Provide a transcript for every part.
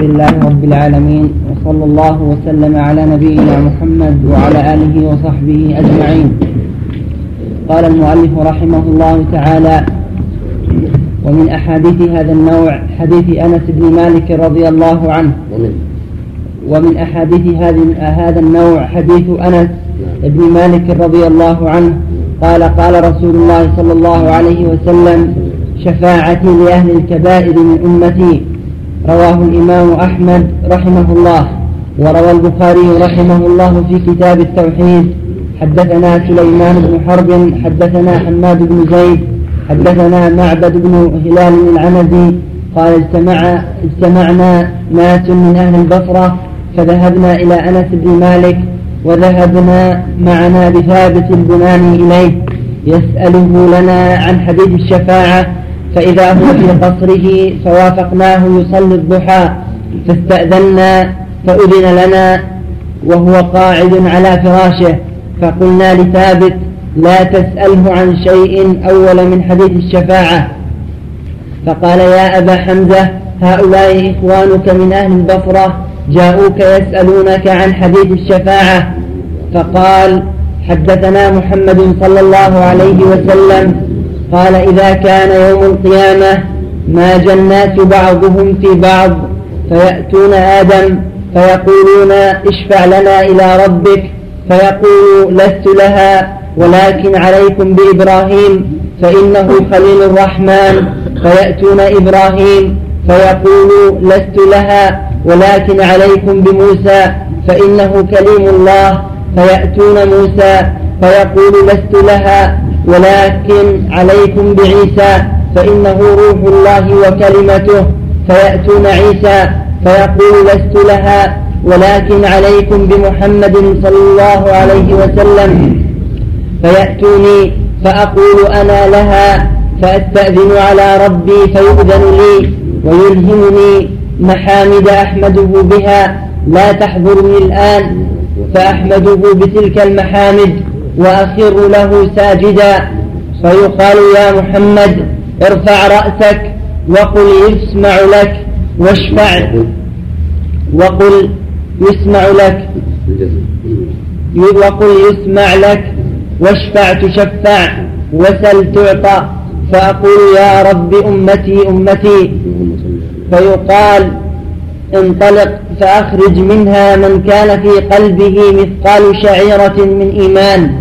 لله رب العالمين وصلى الله وسلم على نبينا محمد وعلى آله وصحبه أجمعين. قال المؤلف رحمه الله تعالى ومن أحاديث هذا النوع حديث أنس بن مالك رضي الله عنه. ومن. أحاديث هذا النوع حديث أنس بن مالك رضي الله عنه. قال قال رسول الله صلى الله عليه وسلم شفاعتي لأهل الكبائر من أمتي رواه الإمام أحمد رحمه الله وروى البخاري رحمه الله في كتاب التوحيد حدثنا سليمان بن حرب حدثنا حماد بن زيد حدثنا معبد بن هلال العنزي قال اجتمع اجتمعنا ناس من أهل البصرة فذهبنا إلى أنس بن مالك وذهبنا معنا بثابت البناني إليه يسأله لنا عن حديث الشفاعة فإذا هو في قصره فوافقناه يصلي الضحى فاستأذنا فأذن لنا وهو قاعد على فراشه. فقلنا لثابت لا تسأله عن شيء أول من حديث الشفاعة. فقال يا أبا حمزة هؤلاء إخوانك من أهل البصرة جاءوك يسألونك عن حديث الشفاعة. فقال حدثنا محمد صلى الله عليه وسلم قال إذا كان يوم القيامة ماج الناس بعضهم في بعض فيأتون آدم فيقولون اشفع لنا إلى ربك فيقول لست لها ولكن عليكم بإبراهيم فإنه خليل الرحمن فيأتون إبراهيم فيقول لست لها ولكن عليكم بموسى فإنه كليم الله فيأتون موسى فيقول لست لها ولكن عليكم بعيسى فإنه روح الله وكلمته فيأتون عيسى فيقول لست لها ولكن عليكم بمحمد صلى الله عليه وسلم فيأتوني فأقول أنا لها فأستأذن على ربي فيؤذن لي ويلهمني محامد أحمده بها لا تحضرني الآن فأحمده بتلك المحامد. وأخر له ساجدا. فيقال يا محمد ارفع رأسك وقل يسمع لك واشفع. وقل يسمع لك. وقل يسمع لك واشفع تشفع وسل تعطى. فأقول يا رب أمتي أمتي. فيقال انطلق فأخرج منها من كان في قلبه مثقال شعيرة من إيمان.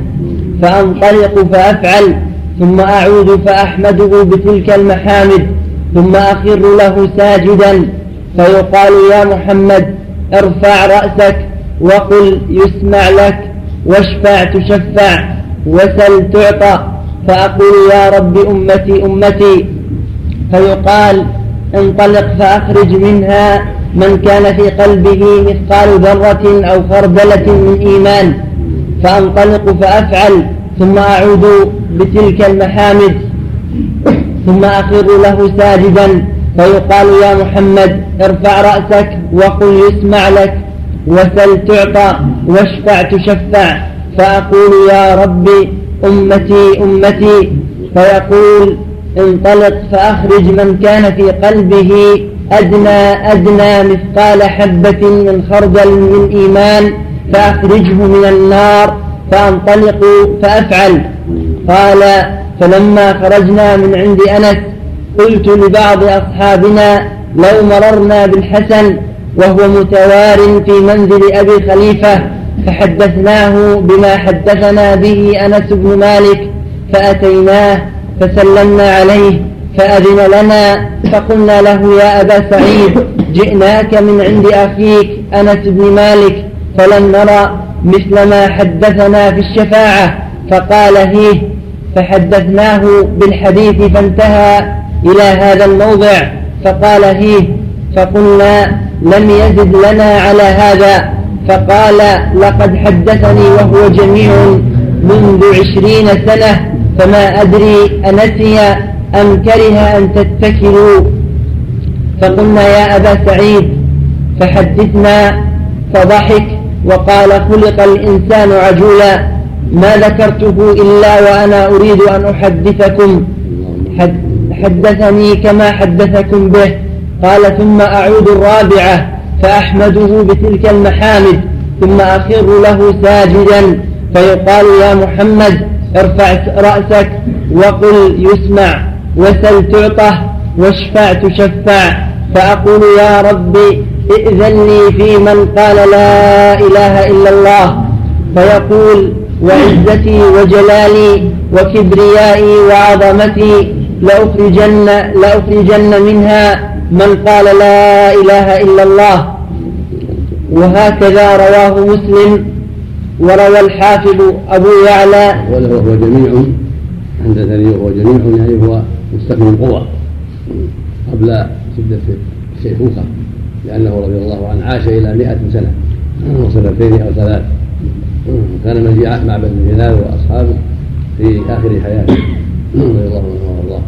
فأنطلق فأفعل ثم أعود فأحمده بتلك المحامد ثم أخر له ساجدا. فيقال يا محمد ارفع رأسك وقل يسمع لك واشفع تشفع وسل تعطى. فأقول يا رب أمتي أمتي. فيقال انطلق فأخرج منها من كان في قلبه مثقال ذرة أو خردلة من إيمان. فأنطلق فأفعل ثم أعود بتلك المحامد ثم أخر له ساجدا فيقال يا محمد ارفع رأسك وقل يسمع لك وسل تعطى واشفع تشفع فأقول يا ربي أمتي أمتي فيقول انطلق فأخرج من كان في قلبه أدنى أدنى مثقال حبة من خردل من إيمان. فأخرجه من النار فأنطلق فأفعل. قال فلما خرجنا من عند أنس قلت لبعض أصحابنا لو مررنا بالحسن وهو متوار في منزل أبي خليفة فحدثناه بما حدثنا به أنس بن مالك فأتيناه فسلمنا عليه فأذن لنا فقلنا له يا أبا سعيد جئناك من عند أخيك أنس بن مالك فلم نرى مثل ما حدثنا في الشفاعة فقال هيه فحدثناه بالحديث فانتهى إلى هذا الموضع. فقال هيه فقلنا لم يزد لنا على هذا. فقال لقد حدثني وهو جميع منذ عشرين سنة فما أدري أنسي أم كره أن تتكلوا. فقلنا يا أبا سعيد فحدثنا فضحك وقال خلق الإنسان عجولا ما ذكرته إلا وأنا أريد أن أحدثكم. حدثني كما حدثكم به. قال ثم أعود الرابعة فأحمده بتلك المحامد ثم أخر له ساجدا. فيقال يا محمد ارفع رأسك وقل يسمع وسل تعطه واشفع تشفع. فأقول يا ربي ائذن لي في من قال لا إله إلا الله فيقول وعزتي وجلالي وكبريائي وعظمتي لأخرجن, لأخرجن منها من قال لا إله إلا الله. وهكذا رواه مسلم وروى الحافظ أبو يعلى. وهو جميع حدثني وهو جميع يعني هو مستقيم القوى. قبل شدة الشيخوخة لأنه رضي الله عنه عاش إلى مئة سنة. وسنتين أو ثلاث. وكان مجيء مع بن هلال وأصحابه في آخر حياته. رضي الله عنه وأرضاه.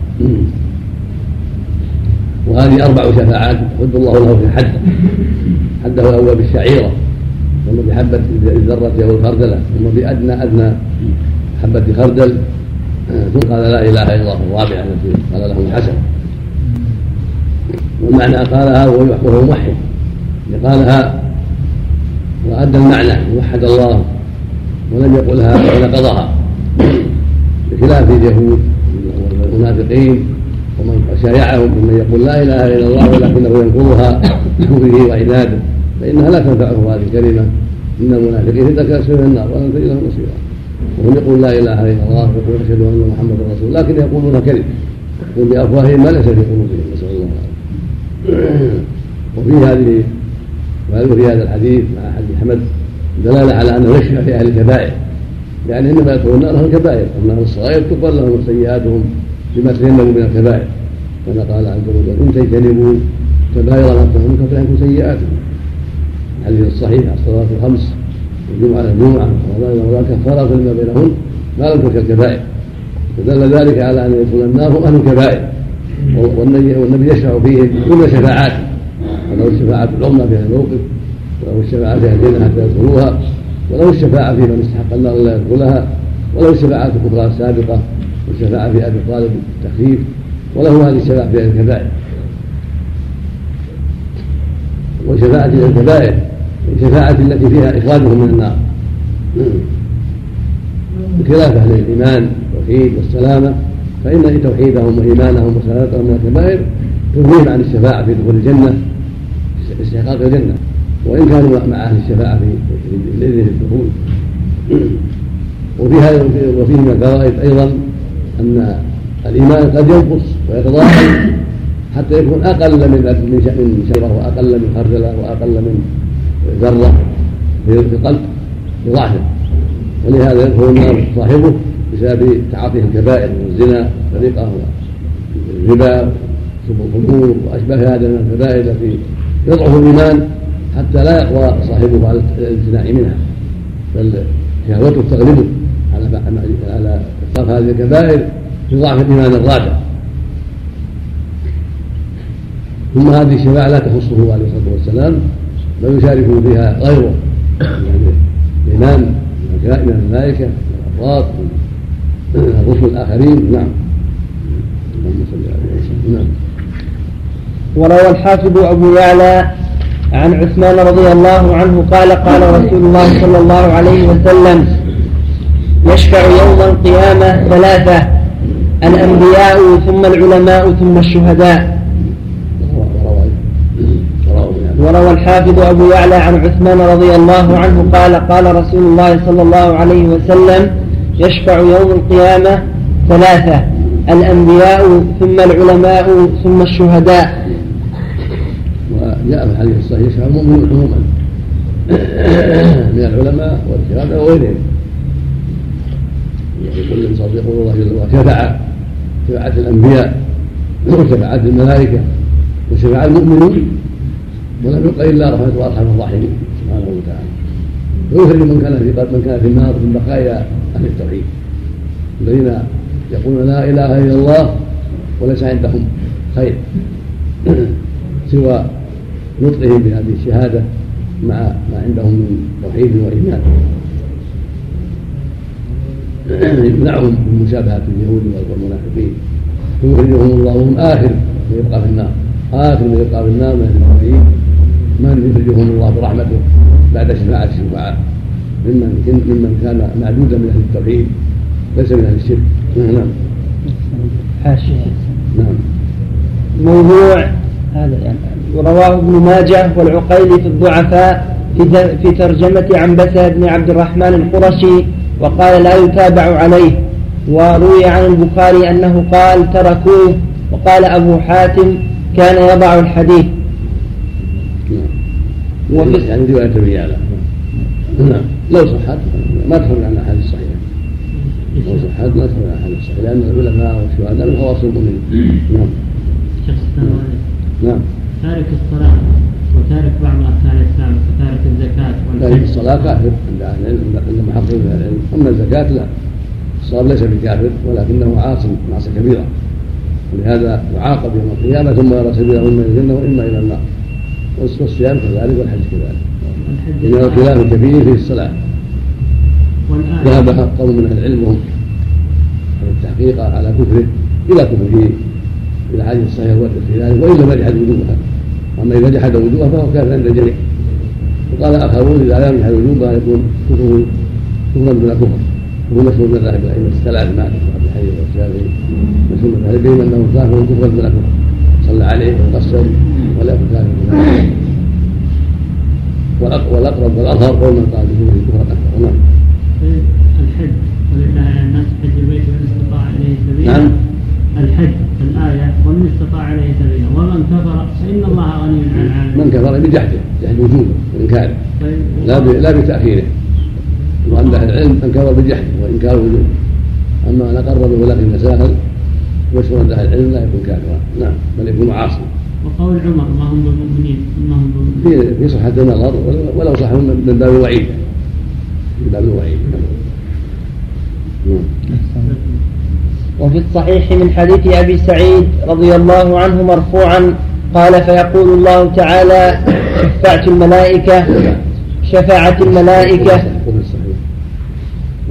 وهذه أربع شفاعات يحد الله له في حد حده الأول بالشعيرة ثم بحبة الذرة أو الخردلة ثم بأدنى أدنى حبة خردل. ثم قال لا إله إلا الله الرابعة التي قال له الحسن. والمعنى قالها وهو موحد قالها وأدى المعنى وحد الله ولم يقلها ونقضها بخلاف اليهود والمنافقين ومن شايعهم ممن يقول لا إله إلا الله ولكنه ينقضها بكفره وعناده فإنها لا تنفعه هذه الكلمة. إن المنافقين في درك اسفل النار ولن تجد لهم نصيرا. وهم يقول لا إله إلا الله ويقول أشهد أن محمدا رسول لكن يقولون كذب. يقول بأفواههم ما ليس في قلوبهم وفي هذه وفي هذا الحديث مع حديث حمد دلالة على انه يشفع في أهل الكبائر. يعني إنما يدخلون النار أهل الكبائر اما أهل الصغائر تقبل لهم سيئاتهم بما تجنبوا من الكبائر. كما قال عز وجل إن تجتنبوا كبائر ما تنهون عنكم سيئاتكم الحديث الصحيح الصلاه الخمس والجمعه الجمعه ورمضان كفارة لما بينهن ما لم تلك الكبائر. فدل ذلك على أن يدخل النار أهل الكبائر. والنبي يشفع فيهم كل شفاعاته ولو الشفاعة العظمى في هذا الموقف ولو الشفاعة في الجنه حتى يدخلوها ولو الشفاعة في من استحق النار لا يدخلها ولو الشفاعة الكبرى السابقة والشفاعة في أبي طالب بالتخفيف وله هذه الشفاعة في الكبائر. وشفاعة الكبائر الشفاعة التي فيها إخراجهم من النار. بخلاف أهل الإيمان والتوحيد والسلامة. فإن توحيدهم وإيمانهم وسلامتهم من الكبائر تغنيهم عن الشفاعة في دخول الجنة استحقاق الجنة. وإن كانوا مع أهل الشفاعة في الإذن في الدخول. وفي هذا وفيه من الفوائد أيضا أن الإيمان قد ينقص ويتضاعف حتى يكون أقل من من شجرة وأقل من خردلة وأقل من ذرة في القلب بضعفه ولهذا يدخل النار صاحبه بسبب تعاطيه الكبائر من الزنا والسرقة والربا شرب الخمور وأشباه هذا من الكبائر التي يضعف الإيمان حتى لا يقوى صاحبه على الامتناع منها. بل شهوته تغلبه على على ترك هذه الكبائر ضعف الإيمان الرادع. ثم هذه الشفاعة لا تخصه عليه الصلاة والسلام بل يشاركه فيها غيره يعني الإيمان من الملائكة من الأفراد من الرسل الآخرين نعم. اللهم صل وسلم نعم. وروى الحافظ أبو يعلى عن عثمان رضي الله عنه قال قال رسول الله صلى الله عليه وسلم يشفع يوم القيامة ثلاثة الأنبياء ثم العلماء ثم الشهداء. وروى الحافظ أبو يعلى عن عثمان رضي الله عنه قال قال رسول الله صلى الله عليه وسلم يشفع يوم القيامة ثلاثة الأنبياء ثم العلماء ثم الشهداء. وجاء في الحديث الصحيح يشفع المؤمنون عموما. من العلماء والشهداء وغيرهم. كل صوت يقول الله جل وعلا شفع شفاعة الأنبياء وشفاعة الملائكة وشفاعة المؤمنين ولم يبق إلا رحمة وأرحم الراحمين. سبحانه وتعالى. ويخرج من كان في من كان في النار من بقايا أهل التوحيد الذين يقولون لا إله إلا الله وليس عندهم خير سوى نطقهم بهذه الشهادة مع ما عندهم من توحيد وإيمان. يمنعهم من مشابهة اليهود والمنافقين. ويخرجهم الله وهم آخر ويبقى في النار آخر من يلقى النار من المؤمنين من يخرجهم الله برحمته بعد شفاعة الشفعاء ممن ممن كان معدودا من أهل التوحيد ليس من أهل الشرك. نعم. حاشية. نعم. موضوع هذا يعني. رواه ابن ماجه والعقيلي في الضعفاء في في ترجمة عنبسة بن عبد الرحمن القرشي وقال لا يتابع عليه. وروي عن البخاري أنه قال تركوه وقال أبو حاتم كان يضع الحديث. وفي يعني رواية الرجال نعم. لو صحت ما تخرج عن الأحاديث الصحيحة لو صحت ما تخرج عن الأحاديث الصحيحة لأن العلماء والشهداء من خواص المؤمنين نعم. نعم. تارك الصلاة وتارك بعض أركان الإسلام كتارك الزكاة تارك الصلاة كافر عند أهل العلم عند محقق أهل العلم. أما الزكاة لا. الصواب ليس بكافر ولكنه عاص معصية كبيرة. ولهذا يعاقب يوم القيامة ثم يرى سبيله إما إلى الجنة وإما إلى النار. والصيام كذلك والحج كذلك. إنه خلاف كبير في الصلاة. ذهب قوم من أهل العلم وهم التحقيق على كفره إلى كفره إلى حديث الصحيح في ذلك وإن لم يجحد وجوبها. أما إذا جحد وجوبها فهو كافر عند الجميع. وقال آخرون إذا لم يجحد وجوبها يكون كفره كفرا دون كفر. وهو مشهور من ذلك الأئمة الثلاث مالك وأبي حنيفة والشافعي مشهور من ذلك أنه كافر كفرا دون كفر. صلى عليه وقصر كافر والأقرب والأظهر قول من قال بكفر كفرا اكبر نعم. الحج ولله على الناس حج البيت من استطاع إليه سبيلا. نعم. الحج الآية ومن استطاع إليه سبيلا. ومن كفر فإن الله غني عن العالمين. من كفر بجحده جحد وجوبه وإنكاره. طيب. لا لا بتأخيره. وعند أهل العلم من كفر بجحده وإنكار وجوبه أما من أقر ولكن تساهل مشهور عند أهل العلم لا يكون كافرا. نعم. بل يكون عاصما وقول عمر ما هم بالمؤمنين؟ ما هم بالمؤمنين. في صحة النظر ولو صح من باب الوعيد. من باب الوعيد. نعم. وفي الصحيح من حديث أبي سعيد رضي الله عنه مرفوعا قال فيقول الله تعالى شفعت الملائكة شفعت الملائكة.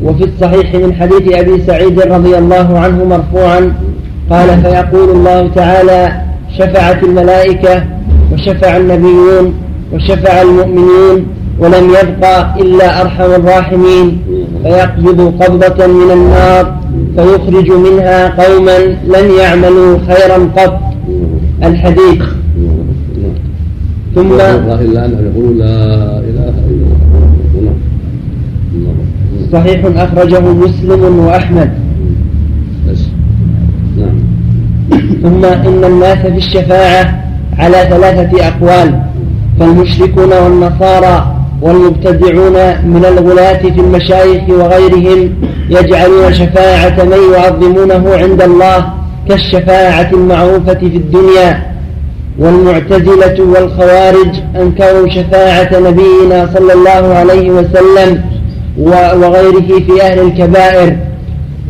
وفي الصحيح من حديث أبي سعيد رضي الله عنه مرفوعا قال فيقول الله تعالى شفعت الملائكة وشفع النبيون وشفع المؤمنون ولم يبقى إلا أرحم الراحمين. فيقبض قبضة من النار فيخرج منها قوما لم يعملوا خيرا قط. الحديث. ثم إلا أنه يقول لا إله إلا الله. صحيح أخرجه مسلم وأحمد. ثم إن الناس في الشفاعة على ثلاثة أقوال فالمشركون والنصارى والمبتدعون من الغلاة في المشايخ وغيرهم يجعلون شفاعة من يعظمونه عند الله كالشفاعة المعروفة في الدنيا والمعتزلة والخوارج أنكروا شفاعة نبينا صلى الله عليه وسلم وغيره في أهل الكبائر.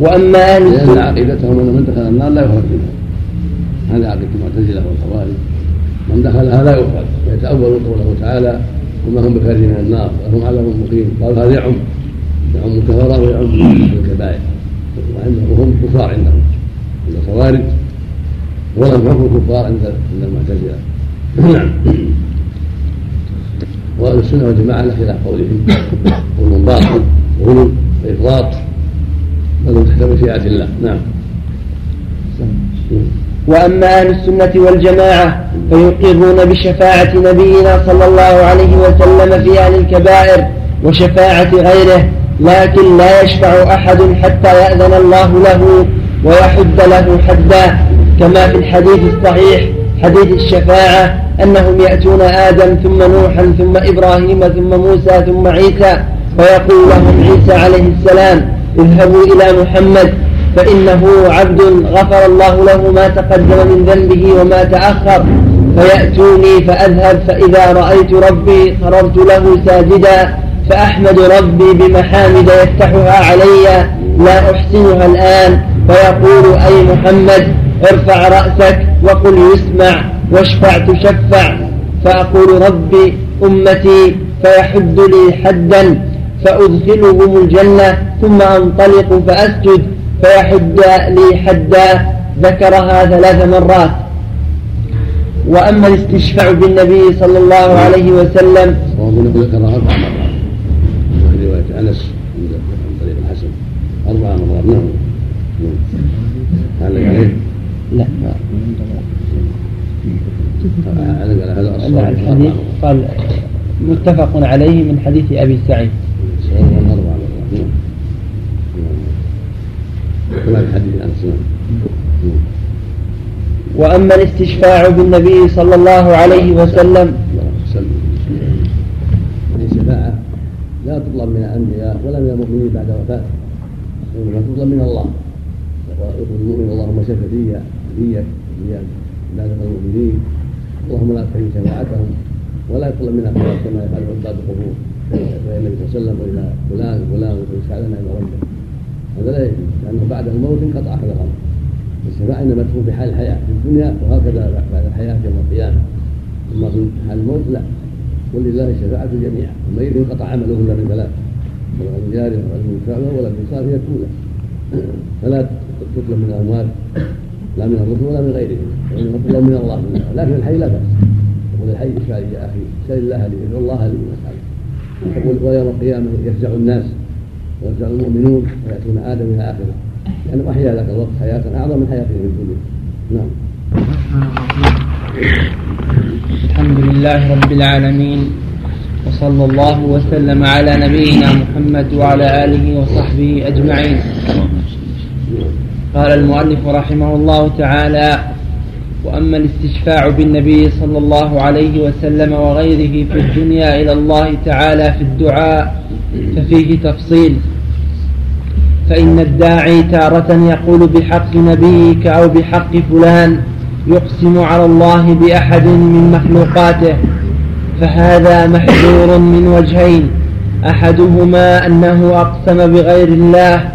وأما أهل لأن عقيدتهم أن من دخل النار لا يخرج منها. هذا عقيدة المعتزلة والخوارج. من دخلها لا يخرج ويتأول قوله تعالى وما هم بخارج من النار وهم عذاب مقيم. قال هذا يعم يعم الكفار ويعم الكبائر. وهم كفار عندهم عند الخوارج ولم يكن كفار عند المعتزلة. نعم. وأهل السنة والجماعة على خلاف قولهم. قول باطل غلو وافراط بل تحت مشيئه الله. نعم. وأما أهل السنة والجماعة فيقرون بشفاعة نبينا صلى الله عليه وسلم في أهل الكبائر وشفاعة غيره لكن لا يشفع أحد حتى يأذن الله له ويحد له حدا كما في الحديث الصحيح حديث الشفاعة أنهم يأتون آدم ثم نوحا ثم إبراهيم ثم موسى ثم عيسى فيقول لهم عيسى عليه السلام اذهبوا إلى محمد فإنه عبد غفر الله له ما تقدم من ذنبه وما تأخر. فيأتوني فأذهب فإذا رأيت ربي خررت له ساجدا. فأحمد ربي بمحامد يفتحها علي لا أحسنها الآن. فيقول أي محمد ارفع رأسك وقل يسمع واشفع تشفع. فأقول ربي أمتي فيحد لي حدا فأدخلهم الجنة ثم أنطلق فأسجد. فيحد لي حدا ذكرها ثلاث مرات. وأما الاستشفاع بالنبي صلى الله عليه وسلم ذكرها أربع مرات. في رواية أنس من طريق الحسن. أربع مرات. نعم. علق عليه؟ لا. علق على هذا الحديث قال متفق عليه من حديث أبي سعيد. كما في حديث أنس نعم وأما الاستشفاع بالنبي صلى الله عليه وسلم الشفاعة لا تطلب من الأنبياء ولا من المؤمنين بعد وفاته وإنما تطلب من الله يقول المؤمن اللهم شف في في في عبادة المؤمنين اللهم لا تحرم شفاعتهم ولا يطلب من أخوات كما يفعل عباد القبور فإن النبي صلى الله عليه وسلم وإلى فلان فلان ويشفع لنا عند ربه هذا لا يجوز لأنه بعد الموت انقطع هذا الأمر. الشفاعة إنما تكون في حال الحياة في الدنيا وهكذا بعد الحياة يوم القيامة. أما في حال الموت لا. ولله الشفاعة جميعا الميت انقطع عمله إلا من ثلاث من جاري وعلم ينفعه ولا من صالح يكون. فلا تطلب من الأموات لا من الرسل ولا من غيرهم وإنما تطلب من الله. لكن الحي لا بأس. يقول الحي اشفع يا أخي سل الله لي ادعو الله لي ويوم القيامة يفزع الناس. ويفزع المؤمنون ويأتون آدم إلى آخره. يعني أحيا لك الوقت حياة أعظم من حياته في الدنيا نعم. الحمد لله رب العالمين وصلى الله وسلم على نبينا محمد وعلى آله وصحبه أجمعين. قال المؤلف رحمه الله تعالى وأما الاستشفاع بالنبي صلى الله عليه وسلم وغيره في الدنيا إلى الله تعالى في الدعاء ففيه تفصيل. فإن الداعي تارة يقول بحق نبيك أو بحق فلان يقسم على الله بأحد من مخلوقاته فهذا محذور من وجهين أحدهما أنه أقسم بغير الله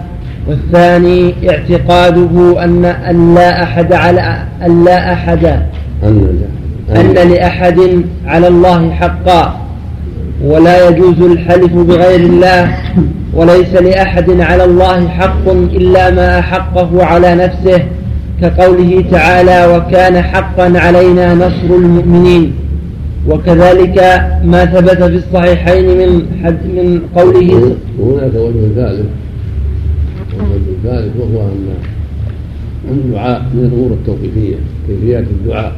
والثاني اعتقاده أن أن لا أحد على أن لا أحد أن لأحد على الله حقا ولا يجوز الحلف بغير الله وليس لأحد على الله حق إلا ما أحقه على نفسه كقوله تعالى وكان حقا علينا نصر المؤمنين وكذلك ما ثبت في الصحيحين من حد من قوله وهناك وجه ثالث وجه ثالث وهو ان الدعاء من الأمور التوقيفية كيفيات الدعاء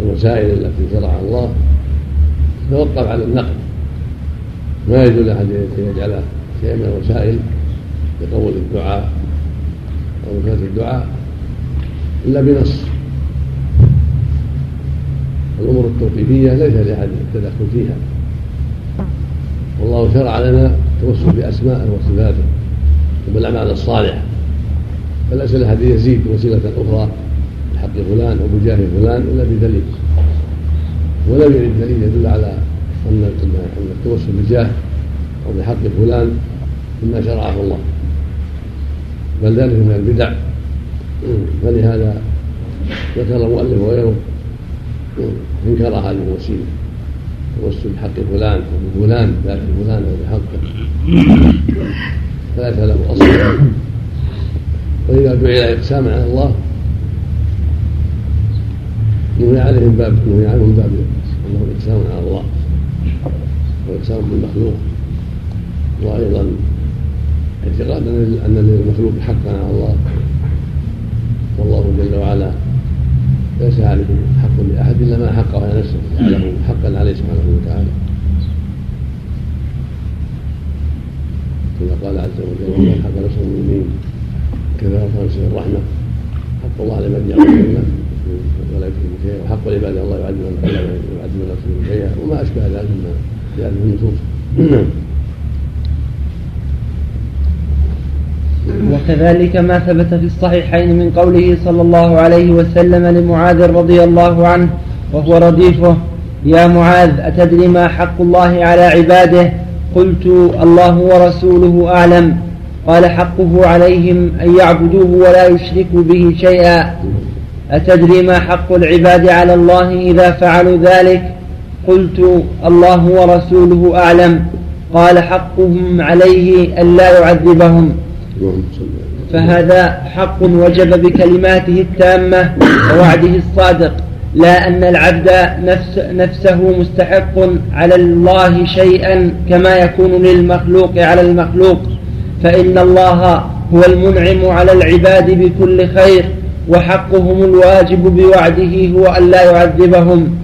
والوسائل التي شرعها الله توقف على النقل ما يجوز لاحد أن يجعل شيئا من الوسائل لقول الدعاء أو كانت الدعاء إلا بنص. الأمور التوقيفية ليس لأحد التدخل فيها. والله شرع لنا التوسل باسمائه وصفاته وبالأعمال الصالحة. فالاسئله هذه يزيد وسيلة أخرى بحق فلان أو بجاه فلان إلا بدليل. ولم يرد دليل يدل على أن أن التوسل بجاه أو بحق فلان مما شرعه الله. بل ذلك من البدع. فلهذا ذكر المؤلف وغيره انكر هذه الوسيله التوسل بحق فلان أو بفلان ذات فلان أو بحقه. فليس له أصل. واذا دعي اقساما على الله نهي عليهم باب نهي عنهم باب انه اقسام على الله واقسام بالمخلوق وأيضا اعتقاد أن للمخلوق حقا على الله. والله جل وعلا ليس عليه حق لأحد إلا ما حقه على نفسه جعله حقا عليه سبحانه وتعالى. كما قال عز وجل ومن حق نفسه المؤمنين كذا نفسه الرحمة حق الله على من يعلم ولا يشرك شيئا وحق العباد الله يعلم من نفسه شيئا وما أشبه ذلك مما جاء في النصوص وكذلك ما ثبت في الصحيحين من قوله صلى الله عليه وسلم لمعاذ رضي الله عنه وهو رديفه يا معاذ أتدري ما حق الله على عباده؟ قلت الله ورسوله أعلم. قال حقه عليهم أن يعبدوه ولا يشركوا به شيئا. أتدري ما حق العباد على الله إذا فعلوا ذلك؟ قلت الله ورسوله أعلم. قال حقهم عليه أن لا يعذبهم. فهذا حق وجب بكلماته التامة ووعده الصادق. لا أن العبد نفس نفسه مستحق على الله شيئا كما يكون للمخلوق على المخلوق. فإن الله هو المنعم على العباد بكل خير. وحقهم الواجب بوعده هو أن لا يعذبهم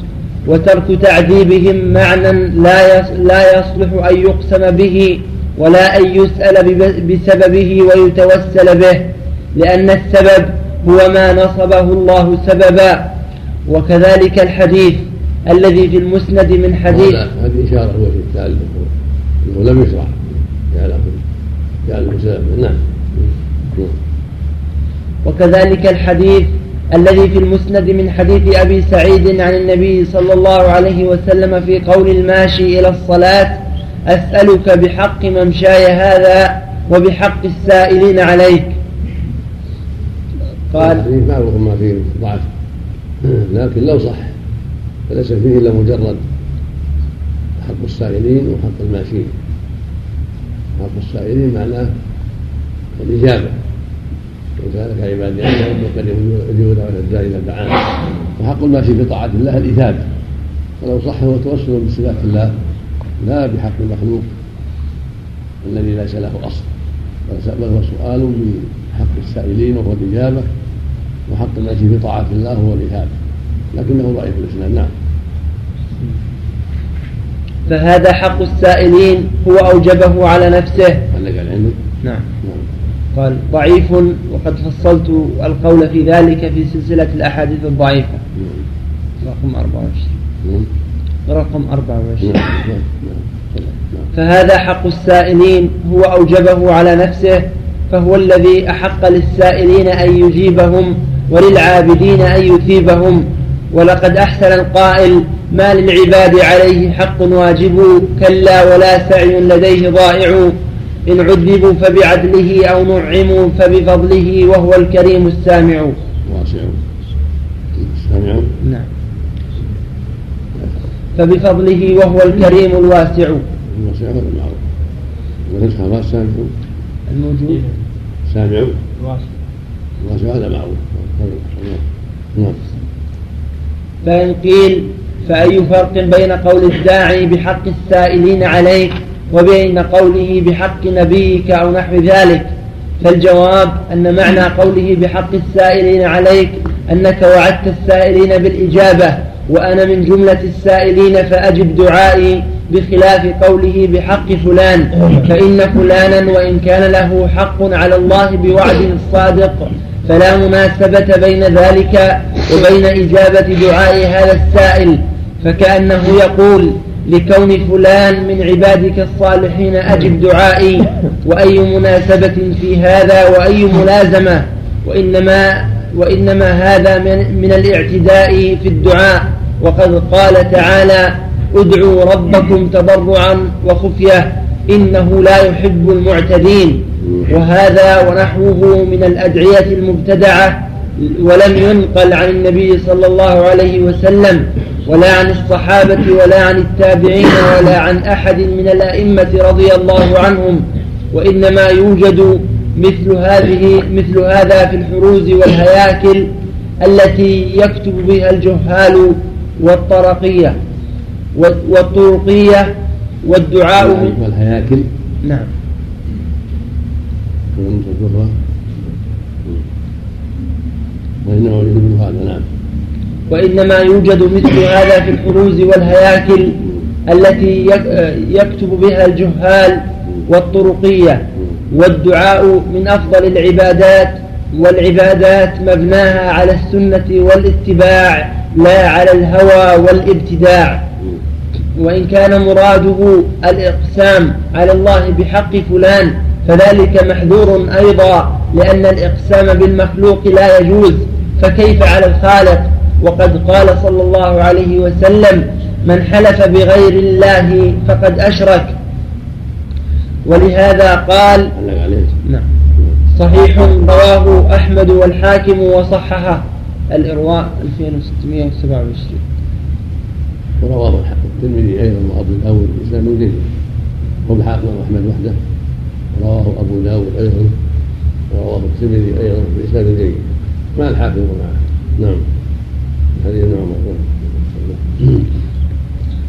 وترك تعذيبهم معنى لا لا يصلح أن يقسم به ولا أن يسأل بسببه ويتوسل به لأن السبب هو ما نصبه الله سببا. وكذلك الحديث الذي في المسند من حديث هذه إشارة هو في الثالث أنه لم يشرع جعله جعله سببا نعم. وكذلك الحديث الذي في المسند من حديث أبي سعيد عن النبي صلى الله عليه وسلم في قول الماشي إلى الصلاة أسألك بحق ممشاي هذا وبحق السائلين عليك. قال معروف ما فيه ضعف. لكن لو صح فليس فيه إلا مجرد حق السائلين وحق الماشيين حق السائلين معناه الإجابة. وسألك عبادي عني وقد يجيب دعوة الداعي إذا دعان وحق الماشي في طاعة الله الإثابة. ولو صح هو توسل بصفات الله لا بحق المخلوق الذي ليس له أصل. بل هو سؤال بحق السائلين وهو الإجابة وحق الماشي في طاعة الله هو الإثابة. لكنه ضعيف الإسلام. نعم. فهذا حق السائلين هو أوجبه على نفسه. عندك العلم؟ نعم. نعم. قال ضعيف وقد فصلت القول في ذلك في سلسلة الأحاديث الضعيفة. رقم 24 رقم 24 فهذا حق السائلين هو أوجبه على نفسه فهو الذي أحق للسائلين أن يجيبهم وللعابدين أن يثيبهم. ولقد أحسن القائل ما للعباد عليه حق واجب كلا ولا سعي لديه ضائع. إن عذبوا فبعدله أو نعموا فبفضله وهو الكريم السامع. واسع السامع نعم. فبفضله وهو الكريم الواسع. الواسع هذا المعروف ونسخة ما السامع الموجود. سامع الواسع الواسع هذا معروف نعم. فإن قيل فأي فرق بين قول الداعي بحق السائلين عليك وبين قوله بحق نبيك أو نحو ذلك. فالجواب أن معنى قوله بحق السائلين عليك أنك وعدت السائلين بالإجابة وأنا من جملة السائلين فأجب دعائي بخلاف قوله بحق فلان. فإن فلانا وإن كان له حق على الله بوعد صادق فلا مناسبة بين ذلك وبين إجابة دعاء هذا السائل. فكأنه يقول لكون فلان من عبادك الصالحين أجب دعائي وأي مناسبة في هذا وأي ملازمة وإنما وإنما هذا من, من الاعتداء في الدعاء. وقد قال تعالى ادعوا ربكم تضرعا وخفية إنه لا يحب المعتدين. وهذا ونحوه من الأدعية المبتدعة ولم ينقل عن النبي صلى الله عليه وسلم. ولا عن الصحابة ولا عن التابعين ولا عن أحد من الأئمة رضي الله عنهم وإنما يوجد مثل هذه مثل هذا في الحروز والهياكل التي يكتب بها الجهال والطرقية والطرقية والدعاء. والهياكل. نعم. وإنما يوجد هذا نعم. وإنما يوجد مثل هذا في الحروز والهياكل التي يكتب بها الجهال والطرقية والدعاء من أفضل العبادات والعبادات مبناها على السنة والاتباع لا على الهوى والابتداع. وإن كان مراده الإقسام على الله بحق فلان فذلك محذور أيضا لأن الإقسام بالمخلوق لا يجوز. فكيف على الخالق؟ وقد قال صلى الله عليه وسلم من حلف بغير الله فقد أشرك. ولهذا قال نعم صحيح رواه أحمد والحاكم وصححه. الإرواء 2627 ورواه الترمذي أيضا وأبو داود بإسناد جيد. والحاكم وأحمد وحده. رواه أبو داود أيضا. ورواه الترمذي أيضا بإسناد جيد. مع الحاكم ومعه. نعم.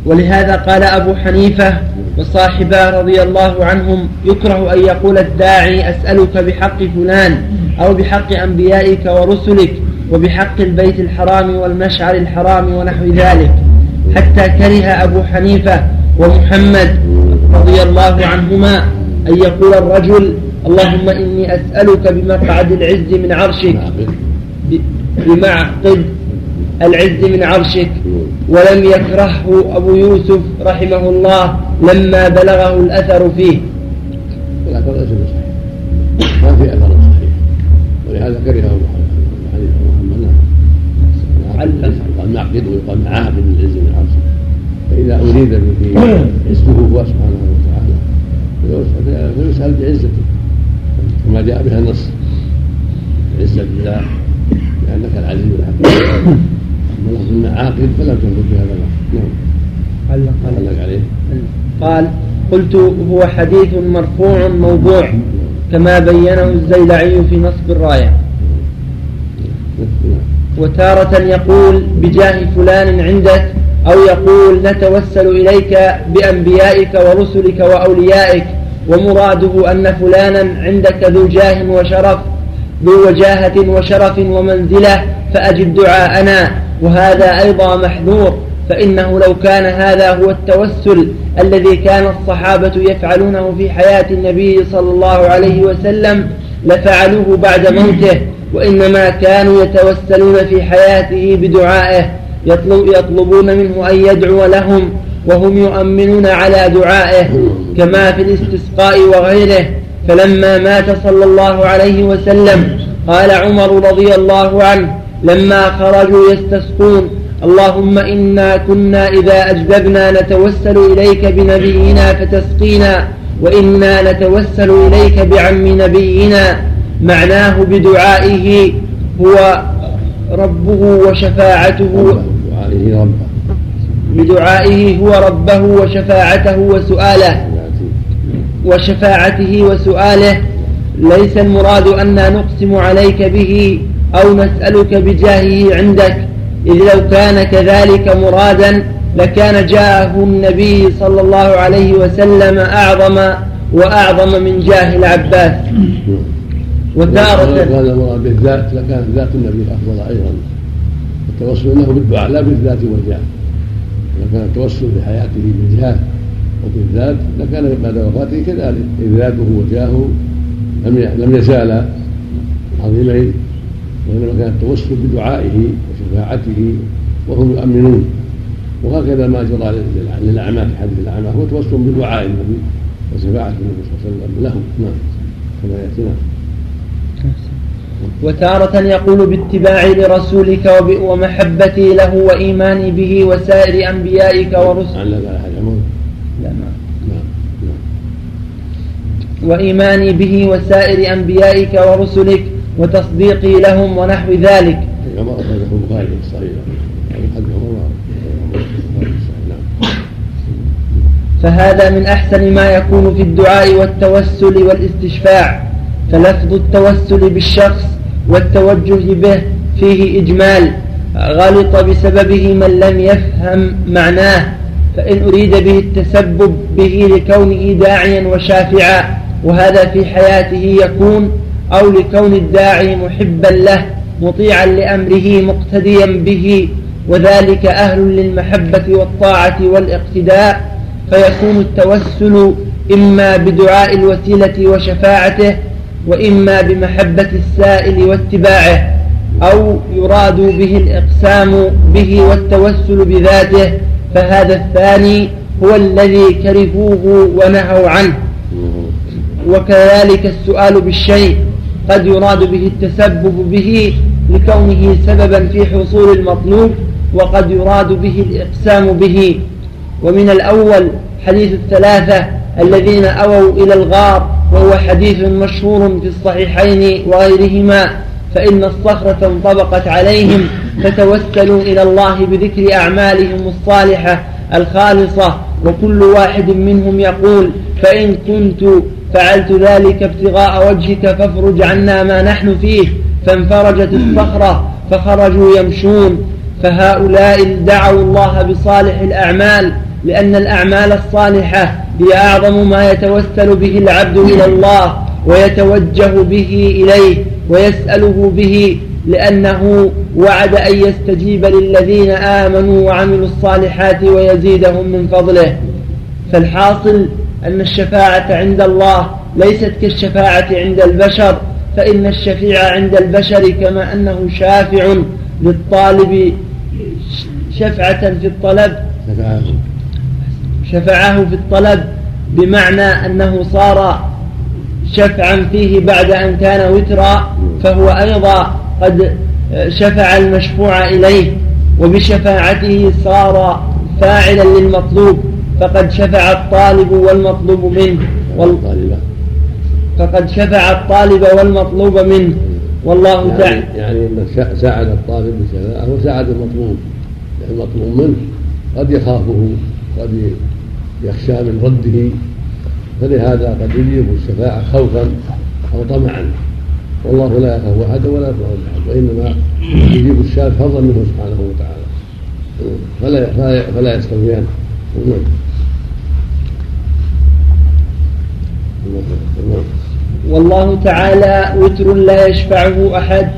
ولهذا قال أبو حنيفة وصاحباه رضي الله عنهم يكره أن يقول الداعي أسألك بحق فلان أو بحق أنبيائك ورسلك وبحق البيت الحرام والمشعر الحرام ونحو ذلك. حتى كره أبو حنيفة ومحمد رضي الله عنهما أن يقول الرجل اللهم إني أسألك بمقعد العز من عرشك بمعقد العز من عرشك. ولم يكرهه أبو يوسف رحمه الله لما بلغه الأثر فيه. والأثر ليس بصحيح ما في أثر صحيح. ولهذا كرهه أبو حنيفة محمد قال معقد ويقال من العز من عرشك. فإذا أريد به اسمه هو سبحانه وتعالى فيسأل بعزته كما جاء بها النص. عزة الله لأنك العزيز الحكيم. لفظ المعاقد فلا تنظر في هذا نعم. علق علق عليه. قال قلت هو حديث مرفوع موضوع كما بينه الزيلعي في نصب الراية. وتارة يقول بجاه فلان عندك أو يقول نتوسل إليك بأنبيائك ورسلك وأوليائك ومراده أن فلانا عندك ذو جاه وشرف ذو وجاهة وشرف ومنزلة فأجب دعاءنا. وهذا أيضا محذور فإنه لو كان هذا هو التوسل الذي كان الصحابة يفعلونه في حياة النبي صلى الله عليه وسلم لفعلوه بعد موته. وإنما كانوا يتوسلون في حياته بدعائه يطلبون منه أن يدعو لهم وهم يؤمنون على دعائه كما في الاستسقاء وغيره. فلما مات صلى الله عليه وسلم قال عمر رضي الله عنه لما خرجوا يستسقون اللهم إنا كنا إذا أجدبنا نتوسل إليك بنبينا فتسقينا وإنا نتوسل إليك بعم نبينا. معناه بدعائه هو ربه وشفاعته. بدعائه هو ربه وشفاعته وسؤاله. وشفاعته وسؤاله ليس المراد أن نقسم عليك به أو نسألك بجاهه عندك إذ لو كان كذلك مرادا لكان جاءه النبي صلى الله عليه وسلم أعظم وأعظم من جاه العباس. وتارة كان المراد بالذات لكانت ذات النبي أفضل أيضا. التوسل له بالدعاء لا بالذات والجاه. لكان التوسل بحياته بالجاه وبالذات لكان بعد وفاته كذلك. إذ ذاته وجاهه لم لم يزالا عظيمين وإنما كان التوسل بدعائه وشفاعته وهم يؤمنون. وهكذا ما جرى للأعمى في حديث الأعمى هو توسل بدعاء النبي وشفاعة النبي صلى الله عليه وسلم لهم نعم. كما يأتينا وتارة يقول باتباعي لرسولك ومحبتي له وإيماني به وسائر أنبيائك ورسلك لا ما وإيماني به وسائر أنبيائك ورسلك وتصديقي لهم ونحو ذلك. فهذا من أحسن ما يكون في الدعاء والتوسل والاستشفاع. فلفظ التوسل بالشخص والتوجه به فيه إجمال غلط بسببه من لم يفهم معناه. فإن أريد به التسبب به لكونه داعيا وشافعا وهذا في حياته يكون أو لكون الداعي محبا له مطيعا لأمره مقتديا به وذلك أهل للمحبة والطاعة والاقتداء فيكون التوسل إما بدعاء الوسيلة وشفاعته وإما بمحبة السائل واتباعه أو يراد به الإقسام به والتوسل بذاته فهذا الثاني هو الذي كرهوه ونهوا عنه. وكذلك السؤال بالشيء قد يراد به التسبب به لكونه سببا في حصول المطلوب وقد يراد به الإقسام به. ومن الأول حديث الثلاثة الذين أووا إلى الغار وهو حديث مشهور في الصحيحين وغيرهما. فإن الصخرة انطبقت عليهم فتوسلوا إلى الله بذكر أعمالهم الصالحة الخالصة وكل واحد منهم يقول فإن كنت فعلت ذلك ابتغاء وجهك فافرج عنا ما نحن فيه. فانفرجت الصخرة فخرجوا يمشون. فهؤلاء دعوا الله بصالح الأعمال لأن الأعمال الصالحة هي أعظم ما يتوسل به العبد إلى الله ويتوجه به إليه. ويسأله به لأنه وعد أن يستجيب للذين آمنوا وعملوا الصالحات ويزيدهم من فضله. فالحاصل أن الشفاعة عند الله ليست كالشفاعة عند البشر فإن الشفيع عند البشر كما أنه شافع للطالب شفعة في الطلب شفعه في الطلب بمعنى أنه صار شفعا فيه بعد أن كان وترا فهو أيضا قد شفع المشفوع إليه وبشفاعته صار فاعلا للمطلوب فقد شفع الطالب والمطلوب منه والطالب فقد شفع الطالب والمطلوب منه والله يعني تعالى. يعني من ساعد الطالب بشفاعه وساعد المطلوب المطلوب منه قد يخافه قد يخشى من رده فلهذا قد يجيب الشفاعة خوفا أو طمعا. والله لا يخاف أحدا ولا يطمع أحد وإنما يجيب الشاة فضلا منه سبحانه وتعالى. فلا فلا يستويان. والله تعالى وتر لا يشفعه أحد